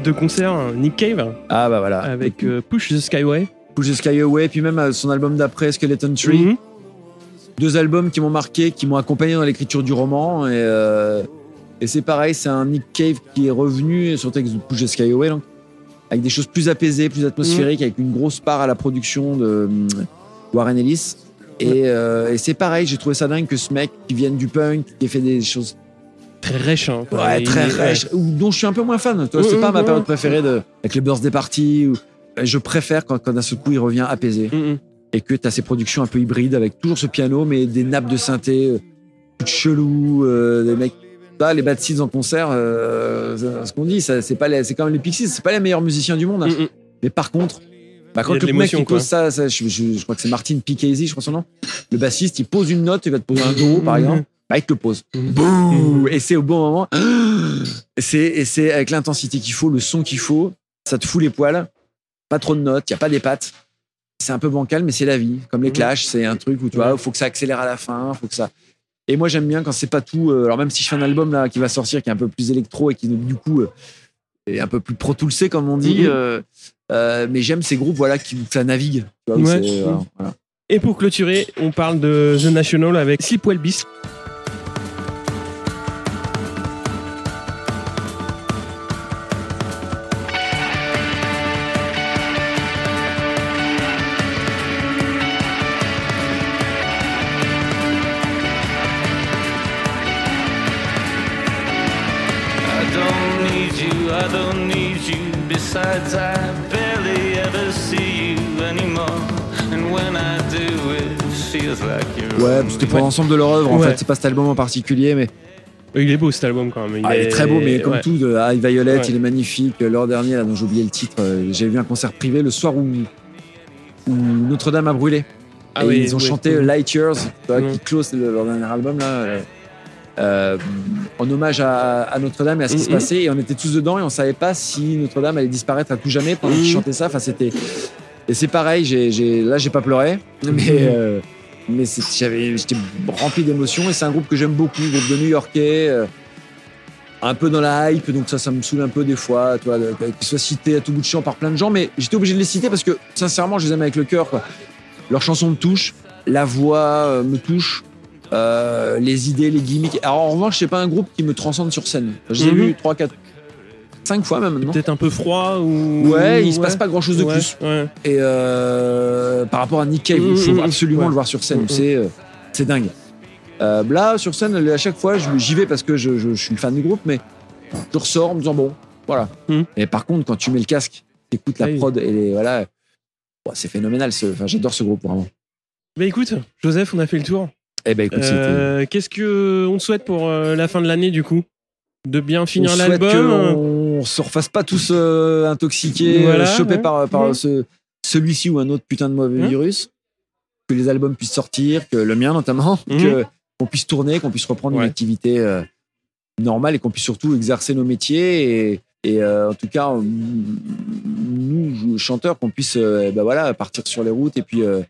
Deux concerts, un Nick Cave Ah bah voilà. avec euh, Push the Skyway. Push the Sky Away, puis même euh, son album d'après, Skeleton Tree. Mhm. deux albums qui m'ont marqué, qui m'ont accompagné dans l'écriture du roman. Et, euh, et c'est pareil, c'est un Nick Cave qui est revenu sur le texte de Push the Sky Away, donc, avec des choses plus apaisées, plus atmosphériques, avec une grosse part à la production de Warren Ellis. Et, euh, et c'est pareil, j'ai trouvé ça dingue que ce mec qui vienne du punk, qui ait fait des choses Très rêche. Hein, ouais, très rêches, ou dont je suis un peu moins fan. Ouais, c'est pas ma période préférée de, avec les birthday parties. Ou, je préfère quand, quand d'un seul coup il revient apaisé Mhm. et que tu as ces productions un peu hybrides avec toujours ce piano, mais des nappes de synthé, euh, tout chelou, euh, des mecs. Là, les Bad Seeds en concert, euh, ce qu'on dit, c'est pas les- c'est quand même les Pixies, c'est pas les meilleurs musiciens du monde. hein. Mhm. Mais par contre, bah, quand de le mec il pose ça, ça, je, je- je crois que c'est Martin P. Casey, je crois son nom. Le bassiste, il pose une note, il va te poser un do, par exemple. Bah, il te le pose. Mhm. Bouh Et c'est au bon moment. <gasps> Et c'est, c'est avec l'intensité qu'il faut, le son qu'il faut. Ça te fout les poils. Pas trop de notes, il n'y a pas des pattes. C'est un peu bancal, mais c'est la vie. Comme les Mhm. clashs, c'est un truc où tu vois, faut que ça accélère à la fin, faut que ça. Et moi, j'aime bien quand c'est pas tout. euh, alors, même si je fais un album là qui va sortir, qui est un peu plus électro et qui, du coup, euh, est un peu plus pro toolsé, comme on dit. Euh, euh, mais j'aime ces groupes voilà, qui ça navigue. Tu vois, où Ouais. c'est, voilà, voilà. Et pour clôturer, on parle de The National avec Beast. Besides, I barely ever see you anymore. And when I do, it feels like you're. Ouais, c'était pour l'ensemble de leur œuvre. En Ouais. fait, c'est pas cet album en particulier, mais Il est beau cet album quand même. Ah, il est très beau, mais comme ouais. tout, de High Violet, Ouais. il est magnifique. L'an dernier, là, dont j'ai oublié le titre, euh, j'ai vu un concert privé le soir où, où Notre-Dame a brûlé. Ah et oui, ils ont oui. chanté Light Years, Ouais. qui close le- leur dernier album, là, euh, euh, en hommage à, à Notre-Dame et à ce qui se Mhm. passait. Et on était tous dedans et on savait pas si Notre-Dame allait disparaître à tout jamais pendant qu'ils Mhm. chantaient ça. Enfin, c'était. Et c'est pareil, j'ai, j'ai- là, j'ai pas pleuré, mais. Mhm. euh, mais c'est- j'avais, j'étais rempli d'émotions et c'est un groupe que j'aime beaucoup, groupe de New-Yorkais, euh, un peu dans la hype, donc ça, ça me saoule un peu des fois, tu vois, de- qu'ils soient cités à tout bout de champ par plein de gens, mais j'étais obligé de les citer parce que sincèrement, je les aime avec le cœur. quoi. Leurs chansons me touchent, la voix euh, me touche, euh, les idées, les gimmicks. Alors en revanche, c'est pas un groupe qui me transcende sur scène. Je les ai Mhm. vus 3, 4, 5 fois même. Peut-être un peu froid ou. Ouais, il se passe pas grand chose de Ouais, plus. ouais. Et euh, par rapport à Nick Cave, il Mhm, faut mhm, absolument le voir sur scène. C'est euh, c'est dingue. Euh, là, sur scène, à chaque fois, j'y vais parce que je, je- je suis fan du groupe, mais je ressors en me disant bon, voilà. Mhm. Et par contre, quand tu mets le casque, t'écoutes la prod et les, voilà, Bon, c'est phénoménal. Enfin, j'adore ce groupe vraiment. Bah écoute, Joseph, on a fait le tour. Eh ben écoute, Euh, Qu'est-ce que on te souhaite pour euh, la fin de l'année du coup? De bien finir on l'album qu'on se refasse pas tous euh, intoxiqués, Voilà, euh, chopés ouais. par, par Ouais. ce, celui-ci ou un autre putain de mauvais Hein virus. Que les albums puissent sortir, que le mien notamment, Mhm. que qu'on puisse tourner, qu'on puisse reprendre Ouais. une activité euh, normale et qu'on puisse surtout exercer nos métiers et, et, euh, en tout cas euh, nous chanteurs qu'on puisse euh, ben voilà partir sur les routes et puis euh,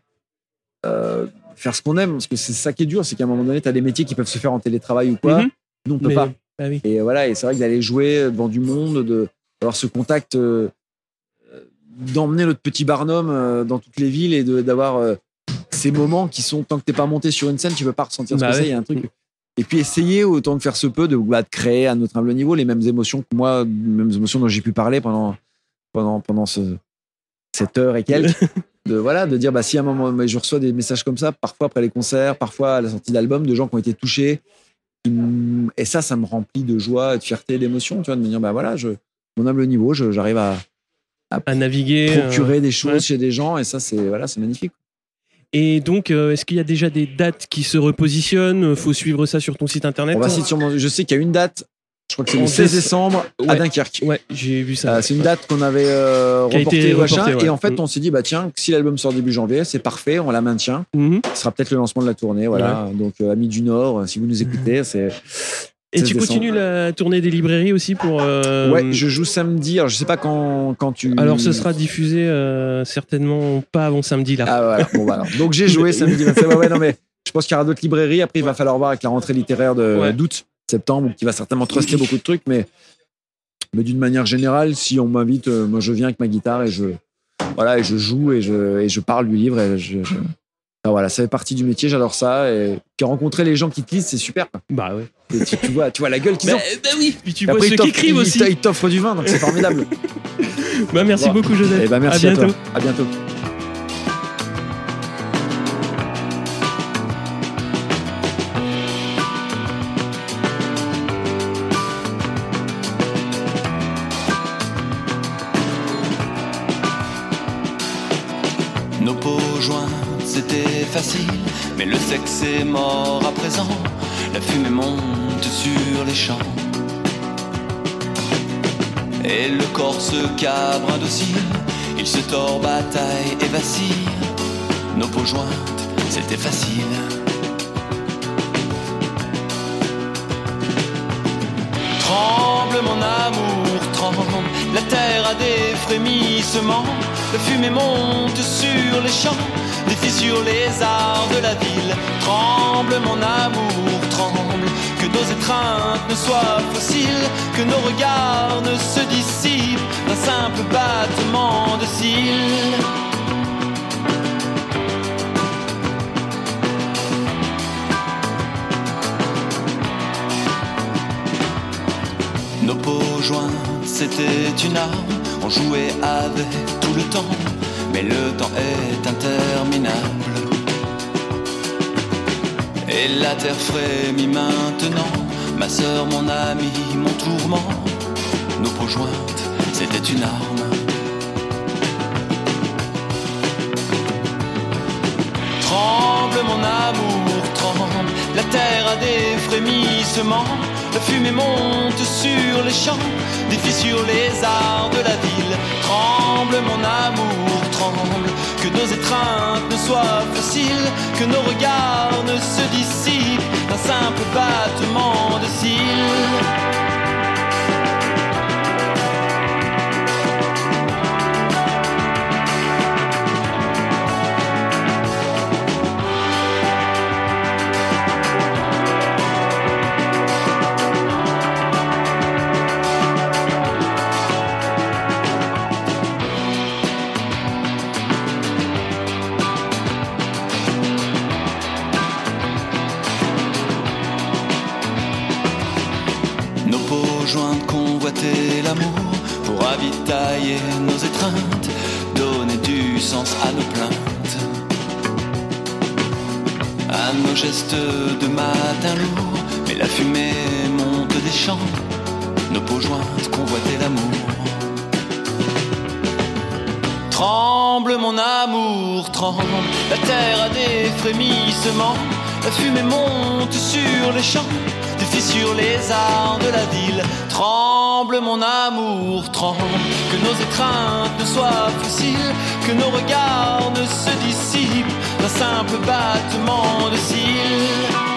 euh, faire ce qu'on aime parce que c'est ça qui est dur c'est qu'à un moment donné tu as des métiers qui peuvent se faire en télétravail ou quoi Mhm. nous on peut Mais- pas Bah oui. et voilà, et c'est vrai que d'aller jouer devant du monde, de d'avoir ce contact, euh, d'emmener notre petit Barnum euh, dans toutes les villes et d'avoir euh, ces moments qui sont tant que t'es pas monté sur une scène, tu peux pas ressentir ce Bah que c'est. ouais. Il y a un truc. Et puis essayer autant que faire se peut de, bah, de créer à notre humble niveau les mêmes émotions que moi, les mêmes émotions dont j'ai pu parler pendant pendant pendant ce, cette heure et quelques. <laughs> de voilà, de dire bah si à un moment, mais je reçois des messages comme ça, parfois après les concerts, parfois à la sortie d'albums, de gens qui ont été touchés Et ça, ça me remplit de joie, de fierté, d'émotion, tu vois, de me dire, bah voilà, je, mon humble niveau, j'arrive à À naviguer. euh, procurer des choses ouais. chez des gens, et ça, c'est voilà, c'est magnifique. Et donc, euh, est-ce qu'il y a déjà des dates qui se repositionnent? Faut suivre ça sur ton site internet. On va sûrement- je sais qu'il y a une date, je crois que c'est le 16 déce- décembre à. Dunkerque. Ouais, j'ai vu ça. Euh, c'est une date qu'on avait euh, reportée, ouais. et en fait, Mm. on s'est dit, bah tiens, si l'album sort début janvier, c'est parfait, on la maintient. Mhm. Ce sera peut-être le lancement de la tournée, voilà. Donc, euh, amis du Nord, si vous nous écoutez, c'est. Et 16 tu continues la tournée des librairies aussi pour. euh, Ouais, je joue samedi. Alors, je sais pas quand, quand tu. Alors, ce sera diffusé euh, certainement pas avant samedi là. Ah voilà. Bon, bah, alors. Donc j'ai <laughs> joué samedi 27. Ouais, ouais, non, mais je pense qu'il y aura d'autres librairies. Après, il va falloir voir avec la rentrée littéraire de Ouais. d'août, septembre, qui va certainement truster beaucoup de trucs. Mais, mais d'une manière générale, si on m'invite, euh, moi je viens avec ma guitare et je, voilà, et je joue et je, et je parle du livre. Et je, voilà, ça fait partie du métier, j'adore ça. Et puis rencontrer les gens qui te lisent, c'est super. Bah ouais. Et tu, tu vois, tu vois la gueule qu'ils Bah, ont. bah oui. Puis tu Et vois après, ceux ils qui t'offrent- écrivent aussi. Ils t'offrent du vin, donc c'est formidable. <laughs> Bah merci Bon. beaucoup Joseph. Et ben merci à à, bientôt. toi. À bientôt. Mais le sexe est mort à présent. La fumée monte sur les champs. Et le corps se cabre indocile, il se tord, bataille et vacille. Nos peaux jointes, c'était facile. Tremble mon amour, tremble, la terre a des frémissements, la fumée monte sur les champs, défie sur les arts de la ville. Tremble mon amour, tremble, que nos étreintes ne soient fossiles, que nos regards ne se dissipent d'un simple battement de cils. Nos peaux jointes, c'était une arme, on jouait avec tout le temps, mais le temps est interminable. Et la terre frémit maintenant, ma sœur, mon ami, mon tourment. Nos peaux jointes, c'était une arme. Tremble mon amour, tremble, la terre a des frémissements, la fumée monte sur les champs, défie sur les arts de la ville. Tremble mon amour, que nos étreintes ne soient faciles, que nos regards ne se dissipent d'un simple battement de cils. De matin lourd. Mais la fumée monte des champs, nos peaux jointes convoitaient l'amour. Tremble mon amour, tremble, la terre a des frémissements, la fumée monte sur les champs, défie sur les arts de la ville. Tremble mon amour, tremble, que nos étreintes ne soient fossiles, que nos regards ne se dissipent d'un simple battement de cils.